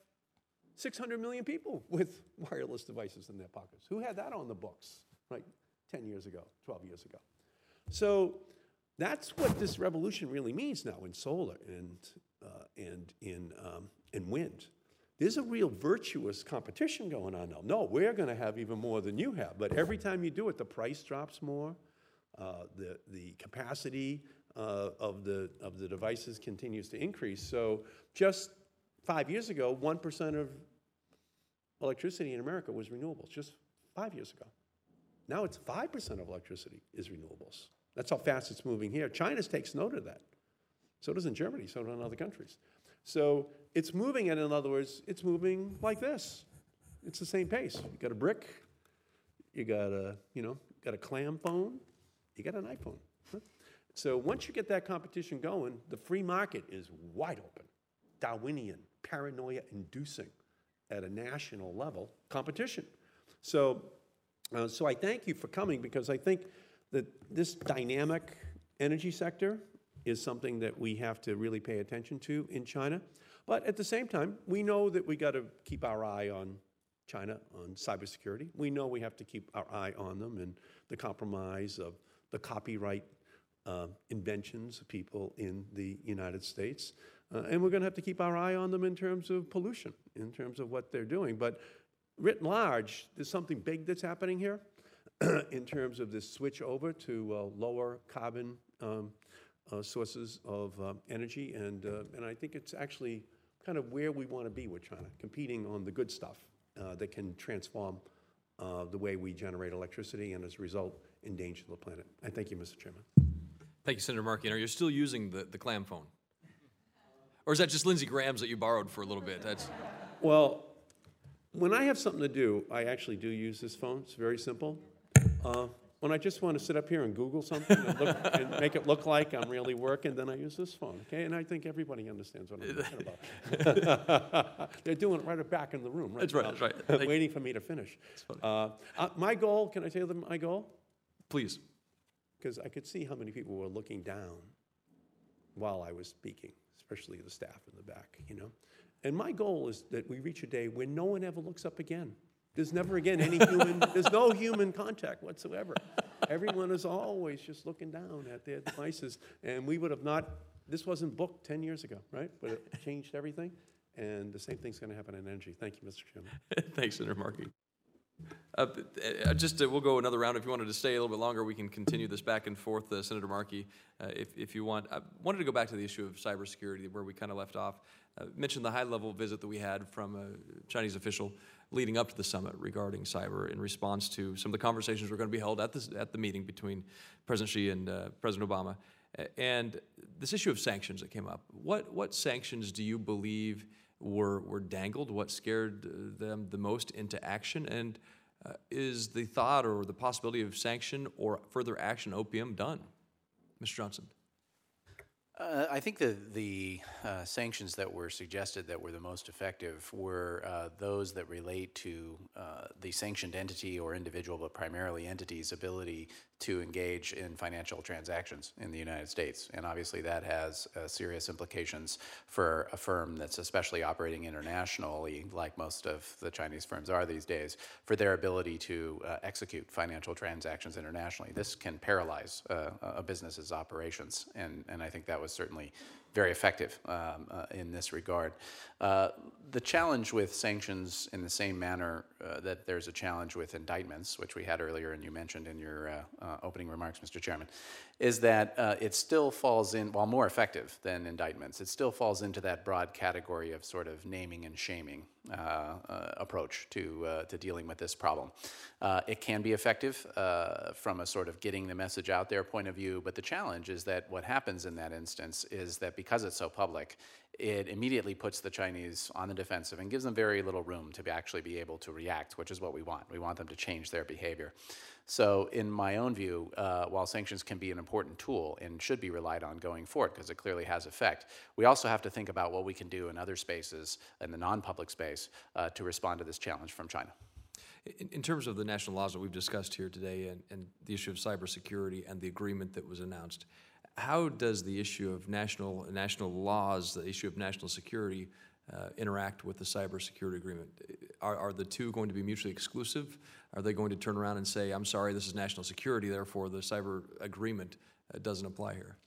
S6: 600 million people with wireless devices in their pockets. Who had that on the books, like 10 years ago, 12 years ago? So that's what this revolution really means now in solar and, uh, and in, um, in wind. There's a real virtuous competition going on now. No, we're going to have even more than you have, but every time you do it, the price drops more, uh, the, the capacity uh, of, the, of the devices continues to increase. So just five years ago, 1% of electricity in America was renewables, just five years ago. Now it's 5% of electricity is renewables. That's how fast it's moving here. China takes note of that. So does in Germany, so do other countries. So it's moving, and in other words, it's moving like this. It's the same pace. You got a brick, you got a, you know, got a clam phone, you got an iPhone. So once you get that competition going, the free market is wide open, Darwinian, paranoia inducing at a national level competition. So, uh, so I thank you for coming because I think that this dynamic energy sector is something that we have to really pay attention to in China. But at the same time, we know that we got to keep our eye on China on cybersecurity. We know we have to keep our eye on them and the compromise of the copyright uh, inventions of people in the United States. Uh, and we're going to have to keep our eye on them in terms of pollution, in terms of what they're doing. But writ large, there's something big that's happening here in terms of this switch over to uh, lower carbon um, uh, sources of uh, energy. And, uh, and I think it's actually kind of where we want to be with China, competing on the good stuff uh, that can transform uh, the way we generate electricity and as a result, endanger the planet. I thank you, Mr. Chairman.
S1: Thank you, Senator Markey. And are you still using the, the clam phone? Or is that just Lindsey Graham's that you borrowed for a little bit? That's,
S6: Well, when I have something to do, I actually do use this phone. It's very simple. Uh, when I just want to sit up here and Google something and, look, and make it look like I'm really working, then I use this phone. Okay, and I think everybody understands what I'm talking about. They're doing it right back in the room, right?
S1: That's right,
S6: now,
S1: that's right. Thank-
S6: waiting for me to finish. Uh, uh, my goal. Can I tell them my goal?
S1: please.
S6: because I could see how many people were looking down while I was speaking, especially the staff in the back, you know? And my goal is that we reach a day where no one ever looks up again. There's never again any human, there's no human contact whatsoever. Everyone is always just looking down at their devices. And we would have not, this wasn't booked 10 years ago, right? But it changed everything. And the same thing's going to happen in energy. Thank you, Mr. Chairman.
S1: Thanks, Senator Markey. Uh, uh, Just, uh, we'll go another round. If you wanted to stay a little bit longer, we can continue this back and forth, uh, Senator Markey, uh, if, if you want. I wanted to go back to the issue of cybersecurity, where we kind of left off. Uh, Mentioned the high-level visit that we had from a Chinese official leading up to the summit regarding cyber in response to some of the conversations were going to be held at this, at the meeting between President Xi and uh, President Obama. And this issue of sanctions that came up, what, what sanctions do you believe were, were dangled? What scared uh, them the most into action? And uh, is the thought or the possibility of sanction or further action opium done? Mr. Johnson?
S3: Uh, I think the the uh, sanctions that were suggested that were the most effective were uh, those that relate to uh, the sanctioned entity or individual, but primarily entity's ability to engage in financial transactions in the United States, and obviously that has uh, serious implications for a firm that's especially operating internationally, like most of the Chinese firms are these days, for their ability to uh, execute financial transactions internationally. This can paralyze uh, a business's operations, and and I think that was certainly very effective um, uh, in this regard. Uh, the challenge with sanctions, in the same manner uh, that there's a challenge with indictments, which we had earlier and you mentioned in your uh, uh, opening remarks, Mr. Chairman, is that uh, it still falls in, while more effective than indictments, it still falls into that broad category of sort of naming and shaming approach to, to dealing with this problem. It can be effective from a sort of getting the message out there point of view, but the challenge is that what happens in that instance is that because it's so public, it immediately puts the Chinese on the defensive and gives them very little room to be actually be able to react, which is what we want. We want them to change their behavior. So, in my own view, uh, while sanctions can be an important tool and should be relied on going forward because it clearly has effect, we also have to think about what we can do in other spaces, in the non public space, uh, to respond to this challenge from China.
S1: In, in terms of the national laws that we've discussed here today and, and the issue of cybersecurity and the agreement that was announced, how does the issue of national national laws, the issue of national security, uh, interact with the cybersecurity agreement? Are, are the two going to be mutually exclusive? Are they going to turn around and say, "I'm sorry, this is national security, therefore the cyber agreement uh, doesn't apply here"?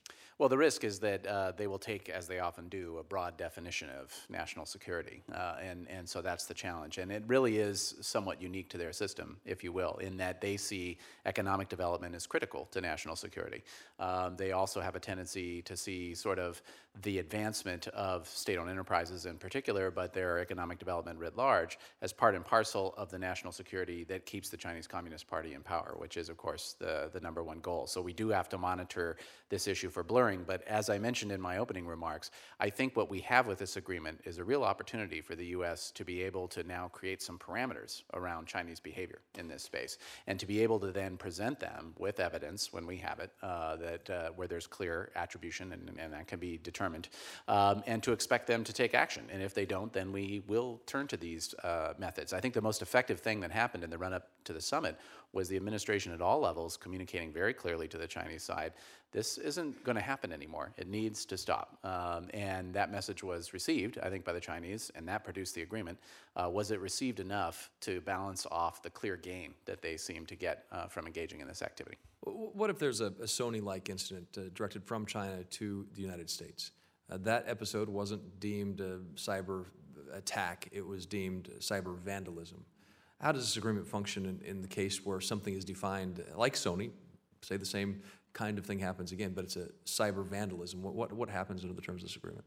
S3: Well, the risk is that uh, they will take, as they often do, a broad definition of national security. Uh, and, and so that's the challenge. And it really is somewhat unique to their system, if you will, in that they see economic development as critical to national security. Um, they also have a tendency to see sort of the advancement of state owned enterprises in particular, but their economic development writ large, as part and parcel of the national security that keeps the Chinese Communist Party in power, which is, of course, the, the number one goal. So we do have to monitor this issue for blurring. But as I mentioned in my opening remarks, I think what we have with this agreement is a real opportunity for the U.S. to be able to now create some parameters around Chinese behavior in this space, and to be able to then present them with evidence when we have it uh, that uh, where there's clear attribution and, and that can be determined determined, um, and to expect them to take action. And if they don't, then we will turn to these uh, methods. I think the most effective thing that happened in the run up to the summit was the administration at all levels communicating very clearly to the Chinese side this isn't going to happen anymore. It needs to stop. Um, and that message was received, I think, by the Chinese, and that produced the agreement. Uh, was it received enough to balance off the clear gain that they seem to get uh, from engaging in this activity?
S1: What if there's a, a Sony like incident uh, directed from China to the United States? Uh, that episode wasn't deemed a cyber attack, it was deemed cyber vandalism. How does this agreement function in, in the case where something is defined like Sony, say the same kind of thing happens again, but it's a cyber vandalism? What, what, what happens under the terms of this agreement?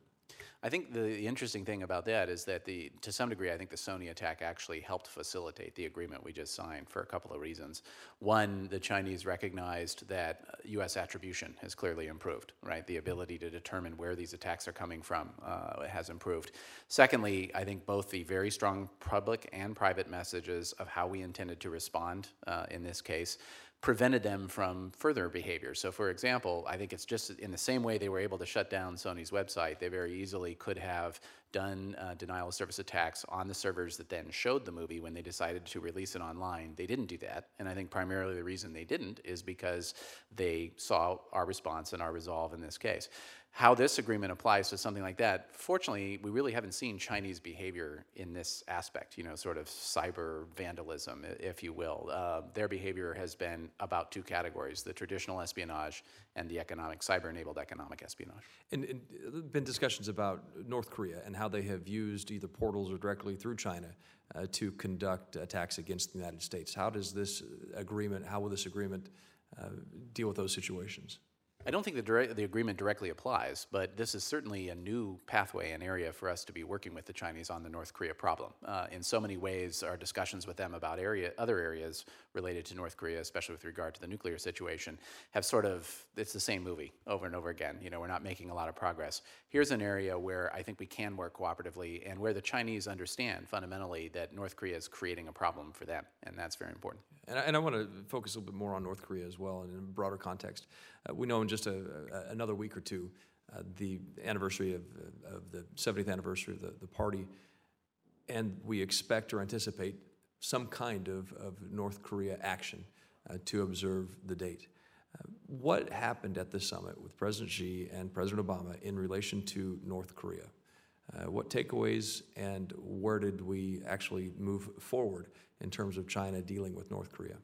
S3: I think the, interesting thing about that is that the to some degree I think the Sony attack actually helped facilitate the agreement we just signed for a couple of reasons. One, the Chinese recognized that U.S. attribution has clearly improved, right? The ability to determine where these attacks are coming from uh, has improved. Secondly, I think both the very strong public and private messages of how we intended to respond uh, in this case prevented them from further behavior. So, for example, I think it's just in the same way they were able to shut down Sony's website, they very easily could have done uh, denial of service attacks on the servers that then showed the movie when they decided to release it online. They didn't do that. And I think primarily the reason they didn't is because they saw our response and our resolve in this case how this agreement applies to something like that, fortunately, we really haven't seen Chinese behavior in this aspect, you know, sort of cyber vandalism, if you will. Uh, their behavior has been about two categories the traditional espionage and the economic, cyber enabled economic espionage.
S1: And, and there have been discussions about North Korea and how they have used either portals or directly through China uh, to conduct attacks against the United States. How does this agreement, how will this agreement uh, deal with those situations?
S3: I don't think the, direct, the agreement directly applies, but this is certainly a new pathway and area for us to be working with the Chinese on the North Korea problem. Uh, in so many ways, our discussions with them about area, other areas related to North Korea, especially with regard to the nuclear situation, have sort of, it's the same movie over and over again. You know, we're not making a lot of progress. Here's an area where I think we can work cooperatively and where the Chinese understand fundamentally that North Korea is creating a problem for them, and that's very important.
S1: And I, and I want to focus a little bit more on North Korea as well, and in a broader context. Uh, we know in just a, a, another week or two, uh, the anniversary of, of, the 70th anniversary of the, the party, and we expect or anticipate some kind of, of North Korea action uh, to observe the date. Uh, what happened at the summit with President Xi and President Obama in relation to North Korea? Uh, what takeaways and where did we actually move forward in terms of China dealing with North Korea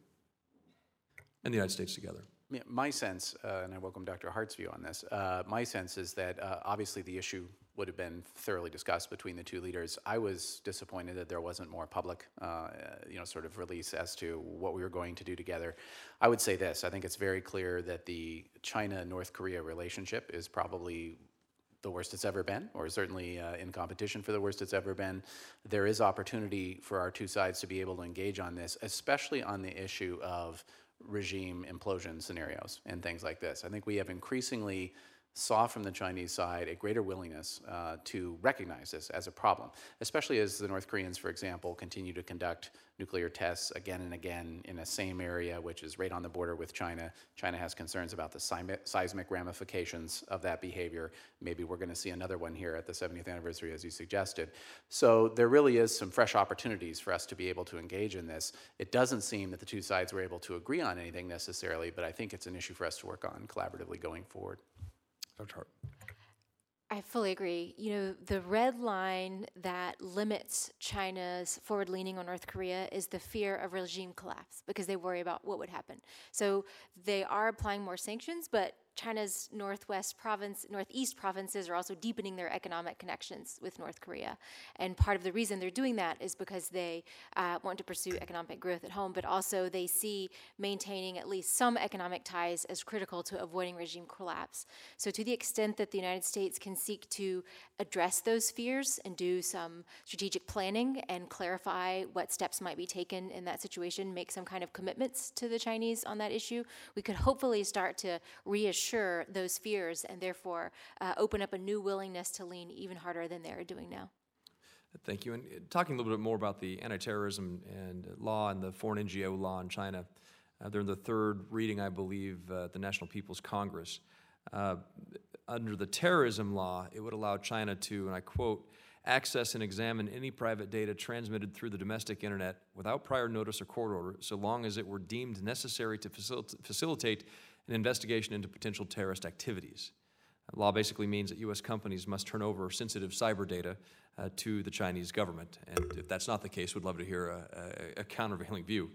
S1: and the United States together?
S3: My sense, uh, and I welcome Dr. Hart's view on this, uh, my sense is that uh, obviously the issue would have been thoroughly discussed between the two leaders. I was disappointed that there wasn't more public, uh, you know, sort of release as to what we were going to do together. I would say this, I think it's very clear that the China-North Korea relationship is probably the worst it's ever been, or certainly uh, in competition for the worst it's ever been. There is opportunity for our two sides to be able to engage on this, especially on the issue of regime implosion scenarios and things like this. I think we have increasingly saw from the Chinese side a greater willingness uh, to recognize this as a problem, especially as the North Koreans, for example, continue to conduct nuclear tests again and again in a same area, which is right on the border with China. China has concerns about the seismic ramifications of that behavior. Maybe we're going to see another one here at the 70th anniversary, as you suggested. So there really is some fresh opportunities for us to be able to engage in this. It doesn't seem that the two sides were able to agree on anything necessarily, but I think it's an issue for us to work on collaboratively going forward.
S1: Dr. Hart.
S4: I fully agree. You know, the red line that limits China's forward leaning on North Korea is the fear of regime collapse because they worry about what would happen. So they are applying more sanctions, but China's northwest province, northeast provinces are also deepening their economic connections with North Korea. And part of the reason they're doing that is because they uh, want to pursue economic growth at home, but also they see maintaining at least some economic ties as critical to avoiding regime collapse. So, to the extent that the United States can seek to address those fears and do some strategic planning and clarify what steps might be taken in that situation, make some kind of commitments to the Chinese on that issue, we could hopefully start to reassure reassure those fears and therefore uh, open up a new willingness to lean even harder than they're doing now.
S1: Thank you. And uh, talking a little bit more about the anti-terrorism and law and the foreign NGO law in China, uh, they're in the third reading, I believe, uh, the National People's Congress. Uh, under the terrorism law, it would allow China to, and I quote, access and examine any private data transmitted through the domestic internet without prior notice or court order, so long as it were deemed necessary to facilitate an investigation into potential terrorist activities. The law basically means that U.S. companies must turn over sensitive cyber data uh, to the Chinese government. And if that's not the case, we'd love to hear a, a, a countervailing view.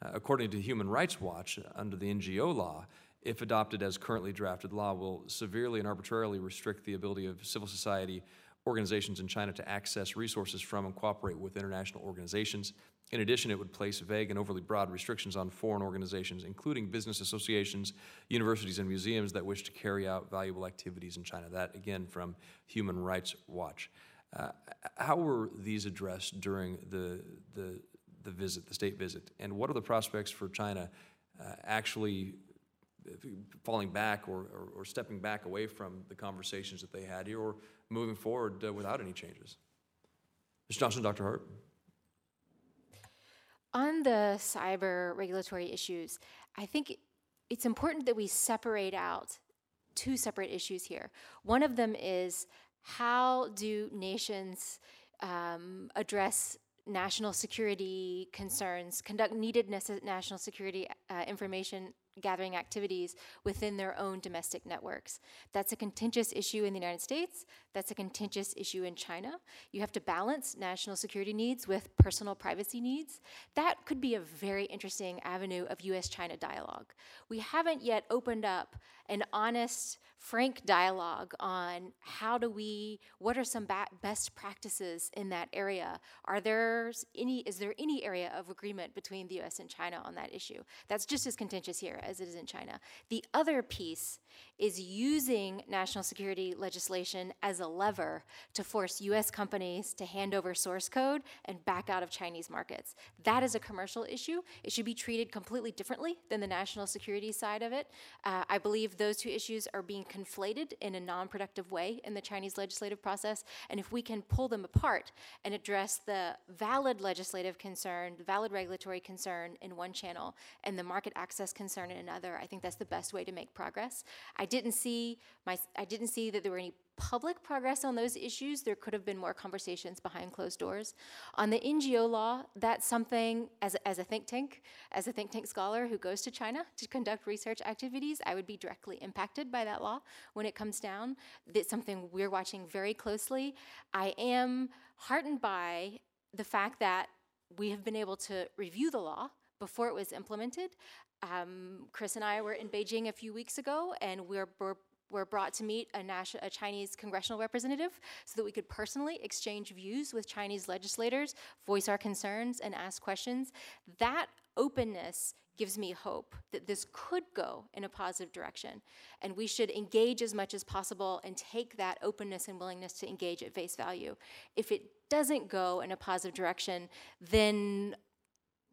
S1: Uh, according to Human Rights Watch, under the NGO law, if adopted as currently drafted, law will severely and arbitrarily restrict the ability of civil society organizations in China to access resources from and cooperate with international organizations. In addition, it would place vague and overly broad restrictions on foreign organizations, including business associations, universities, and museums that wish to carry out valuable activities in China. That, again, from Human Rights Watch. Uh, how were these addressed during the, the, the visit, the state visit? And what are the prospects for China uh, actually falling back or, or, or, stepping back away from the conversations that they had here or moving forward uh, without any changes? Mr. Johnson, Dr. Hart.
S4: On the cyber regulatory issues, I think it's important that we separate out two separate issues here. One of them is how do nations um, address national security concerns, conduct needed national security uh, information gathering activities within their own domestic networks. That's a contentious issue in the United States. That's a contentious issue in China. You have to balance national security needs with personal privacy needs. That could be a very interesting avenue of US China dialogue. We haven't yet opened up an honest, frank dialogue on how do we, what are some ba- best practices in that area? Are there any, is there any area of agreement between the US and China on that issue? That's just as contentious here as it is in China. The other piece is using national security legislation as a lever to force US companies to hand over source code and back out of Chinese markets. That is a commercial issue. It should be treated completely differently than the national security side of it. Uh, I believe those two issues are being conflated in a non productive way in the Chinese legislative process. And if we can pull them apart and address the valid legislative concern, the valid regulatory concern in one channel, and the market access concern in another, I think that's the best way to make progress. I didn't see my I didn't see that there were any public progress on those issues. There could have been more conversations behind closed doors. On the NGO law, that's something as a, as a think tank, as a think tank scholar who goes to China to conduct research activities, I would be directly impacted by that law when it comes down. It's something we're watching very closely. I am heartened by the fact that we have been able to review the law before it was implemented. Um, Chris and I were in Beijing a few weeks ago, and we're, we're were brought to meet a, national, a Chinese congressional representative so that we could personally exchange views with Chinese legislators, voice our concerns, and ask questions. That openness gives me hope that this could go in a positive direction. And we should engage as much as possible and take that openness and willingness to engage at face value. If it doesn't go in a positive direction, then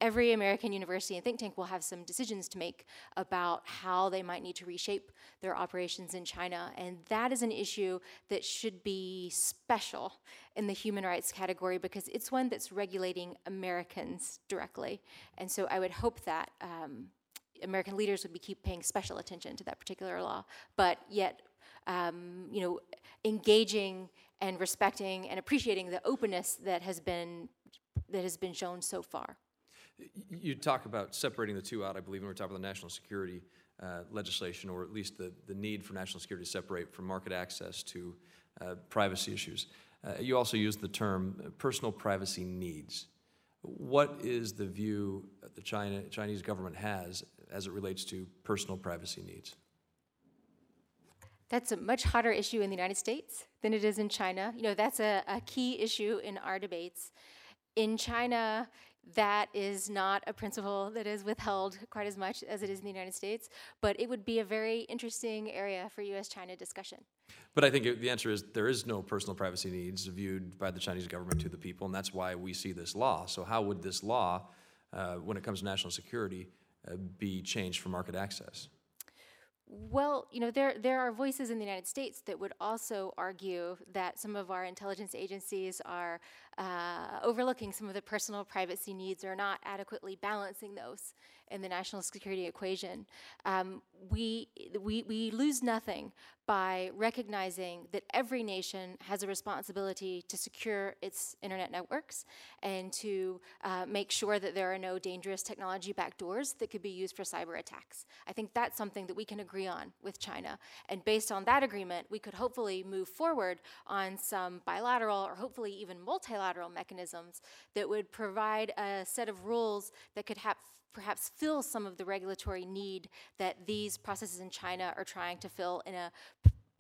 S4: every American university and think tank will have some decisions to make about how they might need to reshape their operations in China. And that is an issue that should be special in the human rights category because it's one that's regulating Americans directly. And so I would hope that um, American leaders would be keep paying special attention to that particular law, but yet, um, you know, engaging and respecting and appreciating the openness that has been that has been shown so far.
S1: You talk about separating the two out, I believe, when we're talking about the national security uh, legislation, or at least the, the need for national security to separate from market access to uh, privacy issues. Uh, You also use the term uh, personal privacy needs. What is the view that the China, Chinese government has as it relates to personal privacy needs?
S4: That's a much hotter issue in the United States than it is in China. You know, that's a, a key issue in our debates. In China, that is not a principle that is withheld quite as much as it is in the United States, but it would be a very interesting area for US China discussion.
S1: But I think it- the answer is there is no personal privacy needs viewed by the Chinese government to the people, and that's why we see this law. So how would this law, uh, when it comes to national security, uh, be changed for market access?
S4: Well, you know, there there are voices in the United States that would also argue that some of our intelligence agencies are uh, overlooking some of the personal privacy needs or not adequately balancing those in the national security equation. Um, we, we we lose nothing by recognizing that every nation has a responsibility to secure its internet networks and to uh, make sure that there are no dangerous technology backdoors that could be used for cyber attacks. I think that's something that we can agree on with China. And based on that agreement, we could hopefully move forward on some bilateral or hopefully even multilateral mechanisms that would provide a set of rules that could perhaps fill some of the regulatory need that these processes in China are trying to fill in a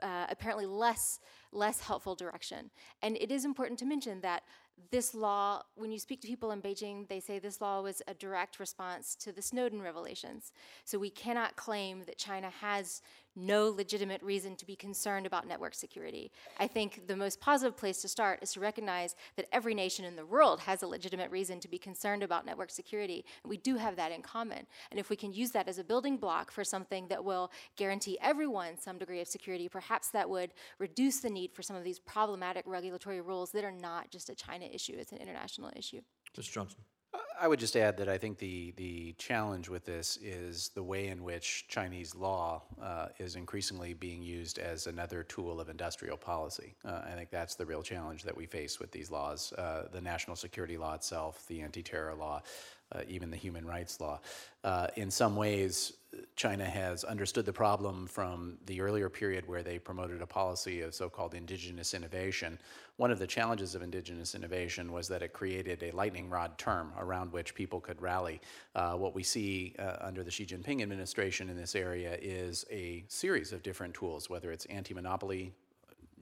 S4: uh, apparently less less helpful direction. And it is important to mention that this law, when you speak to people in Beijing, they say this law was a direct response to the Snowden revelations. So we cannot claim that China has no legitimate reason to be concerned about network security. I think the most positive place to start is to recognize that every nation in the world has a legitimate reason to be concerned about network security. And we do have that in common. And if we can use that as a building block for something that will guarantee everyone some degree of security, perhaps that would reduce the need for some of these problematic regulatory rules that are not just a China issue, it's an international issue.
S1: Mr. Johnson?
S3: I would just add that I think the, the challenge with this is the way in which Chinese law uh, is increasingly being used as another tool of industrial policy. Uh, I think that's the real challenge that we face with these laws uh, the national security law itself, the anti terror law, uh, even the human rights law. Uh, in some ways, China has understood the problem from the earlier period where they promoted a policy of so called indigenous innovation. One of the challenges of indigenous innovation was that it created a lightning rod term around which people could rally. Uh, what we see uh, under the Xi Jinping administration in this area is a series of different tools, whether it's anti monopoly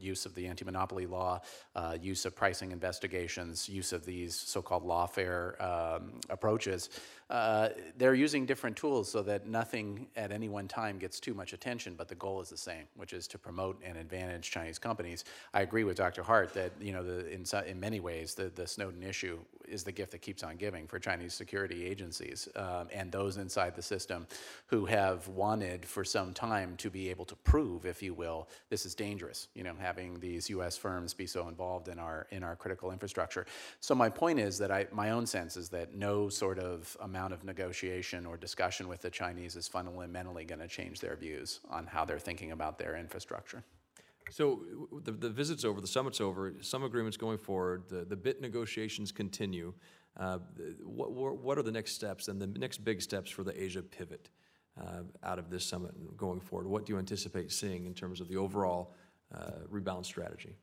S3: use of the anti-monopoly law, uh, use of pricing investigations, use of these so-called lawfare um, approaches. Uh, they're using different tools so that nothing at any one time gets too much attention, but the goal is the same, which is to promote and advantage Chinese companies. I agree with Dr. Hart that you know, the, in, in many ways, the, the Snowden issue is the gift that keeps on giving for Chinese security agencies um, and those inside the system who have wanted for some time to be able to prove, if you will, this is dangerous. You know, having these U.S. firms be so involved in our in our critical infrastructure. So my point is that I my own sense is that no sort of amount of negotiation or discussion with the Chinese is fundamentally going to change their views on how they're thinking about their infrastructure.
S1: So the, the visit's over, the summit's over, some agreements going forward, the, the BIT negotiations continue. Uh, What, what are the next steps and the next big steps for the Asia pivot uh, out of this summit going forward? What do you anticipate seeing in terms of the overall uh, rebound strategy?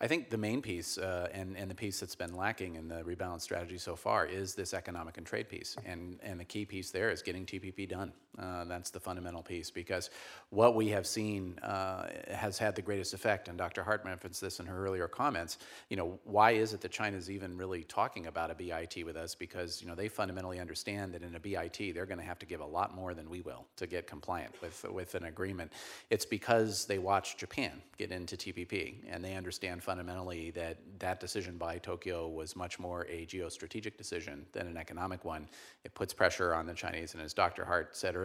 S3: I think the main piece, uh, and, and the piece that's been lacking in the rebalance strategy so far, is this economic and trade piece. And, and the key piece there is getting TPP done. Uh, that's the fundamental piece because what we have seen uh, has had the greatest effect, and Dr. Hart referenced this in her earlier comments. You know, why is it that China's even really talking about a BIT with us? Because you know they fundamentally understand that in a BIT they're going to have to give a lot more than we will to get compliant with with an agreement. It's because they watched Japan get into TPP, and they understand fundamentally that that decision by Tokyo was much more a geostrategic decision than an economic one. It puts pressure on the Chinese, and as Dr. Hart said earlier,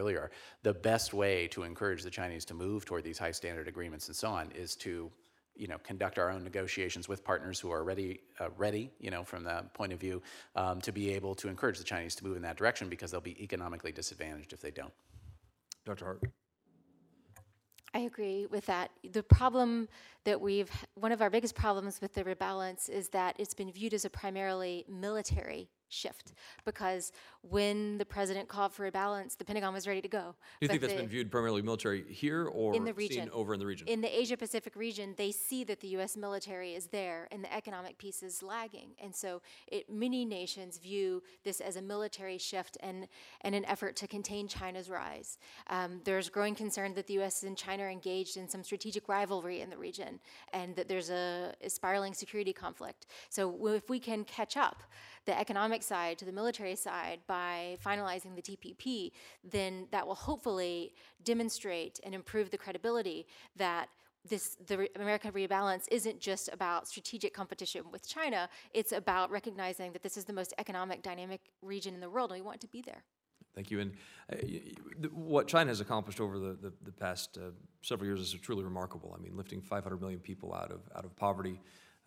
S3: the best way to encourage the Chinese to move toward these high standard agreements and so on is to you know, conduct our own negotiations with partners who are ready, uh, ready, you know, from that point of view, um, to be able to encourage the Chinese to move in that direction because they'll be economically disadvantaged if they don't.
S1: Dr. Hart?
S4: I agree with that. The problem that we've, one of our biggest problems with the rebalance is that it's been viewed as a primarily military shift because when the president called for a balance, the Pentagon was ready to go.
S1: Do you
S4: But
S1: think that's
S4: the-
S1: been viewed primarily military here or
S4: In the
S1: seen
S4: region.
S1: over in the region?
S4: In the Asia Pacific region, they see that the U.S. military is there and the economic piece is lagging. And so it, many nations view this as a military shift and, and an effort to contain China's rise. Um, there's growing concern that the U.S. and China are engaged in some strategic rivalry in the region and that there's a, a spiraling security conflict. So if we can catch up the economic side to the military side by finalizing the TPP, then that will hopefully demonstrate and improve the credibility that this the re- American rebalance isn't just about strategic competition with China. It's about recognizing that this is the most economic dynamic region in the world, and we want to be there.
S1: Thank you. And uh, what China has accomplished over the, the, the past uh, several years is truly remarkable. I mean, lifting 500 million people out of, out of poverty,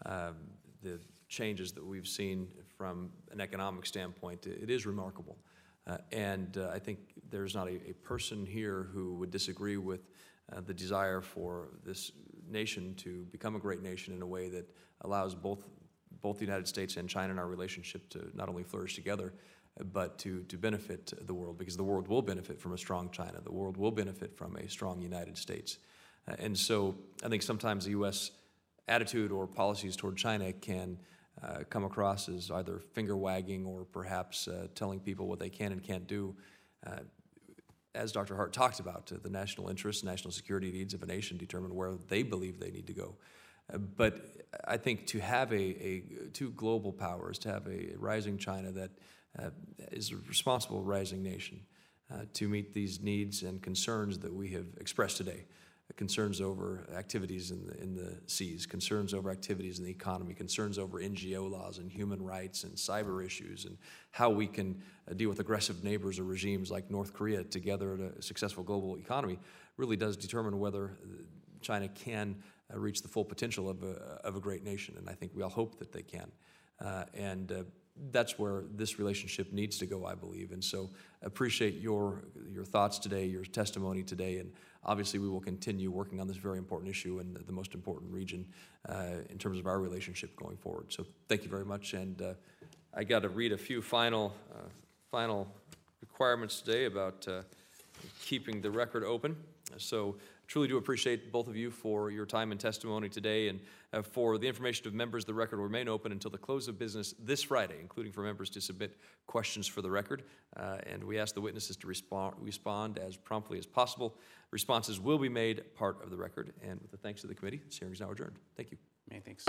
S1: um, the changes that we've seen from an economic standpoint, it, is remarkable. Uh, and uh, I think there's not a, a person here who would disagree with uh, the desire for this nation to become a great nation in a way that allows both both the United States and China in our relationship to not only flourish together, but to, to benefit the world, because the world will benefit from a strong China. The world will benefit from a strong United States. Uh, and so I think sometimes the U.S. attitude or policies toward China can uh, come across as either finger wagging or perhaps uh, telling people what they can and can't do. Uh, as Dr. Hart talked about, uh, the national interests, national security needs of a nation determine where they believe they need to go. Uh, But I think to have a, a two global powers, to have a rising China that uh, is a responsible rising nation, to meet these needs and concerns that we have expressed today, concerns over activities in the, in the seas, concerns over activities in the economy, concerns over NGO laws and human rights and cyber issues, and how we can uh, deal with aggressive neighbors or regimes like North Korea together in a successful global economy, really does determine whether uh, China can uh, reach the full potential of a, of a great nation. And I think we all hope that they can. Uh, and uh, that's where this relationship needs to go, I believe. And so appreciate your, your thoughts today, your testimony today. And obviously, we will continue working on this very important issue in the, most important region uh, in terms of our relationship going forward. So thank you very much. And uh, I got to read a few final, uh, final requirements today about keeping the record open. So truly do appreciate both of you for your time and testimony today. And uh, for the information of members, the record will remain open until the close of business this Friday, including for members to submit questions for the record. Uh, And we ask the witnesses to respond, respond as promptly as possible. Responses will be made part of the record. And with the thanks of the committee, this hearing is now adjourned. Thank you.
S3: Many thanks.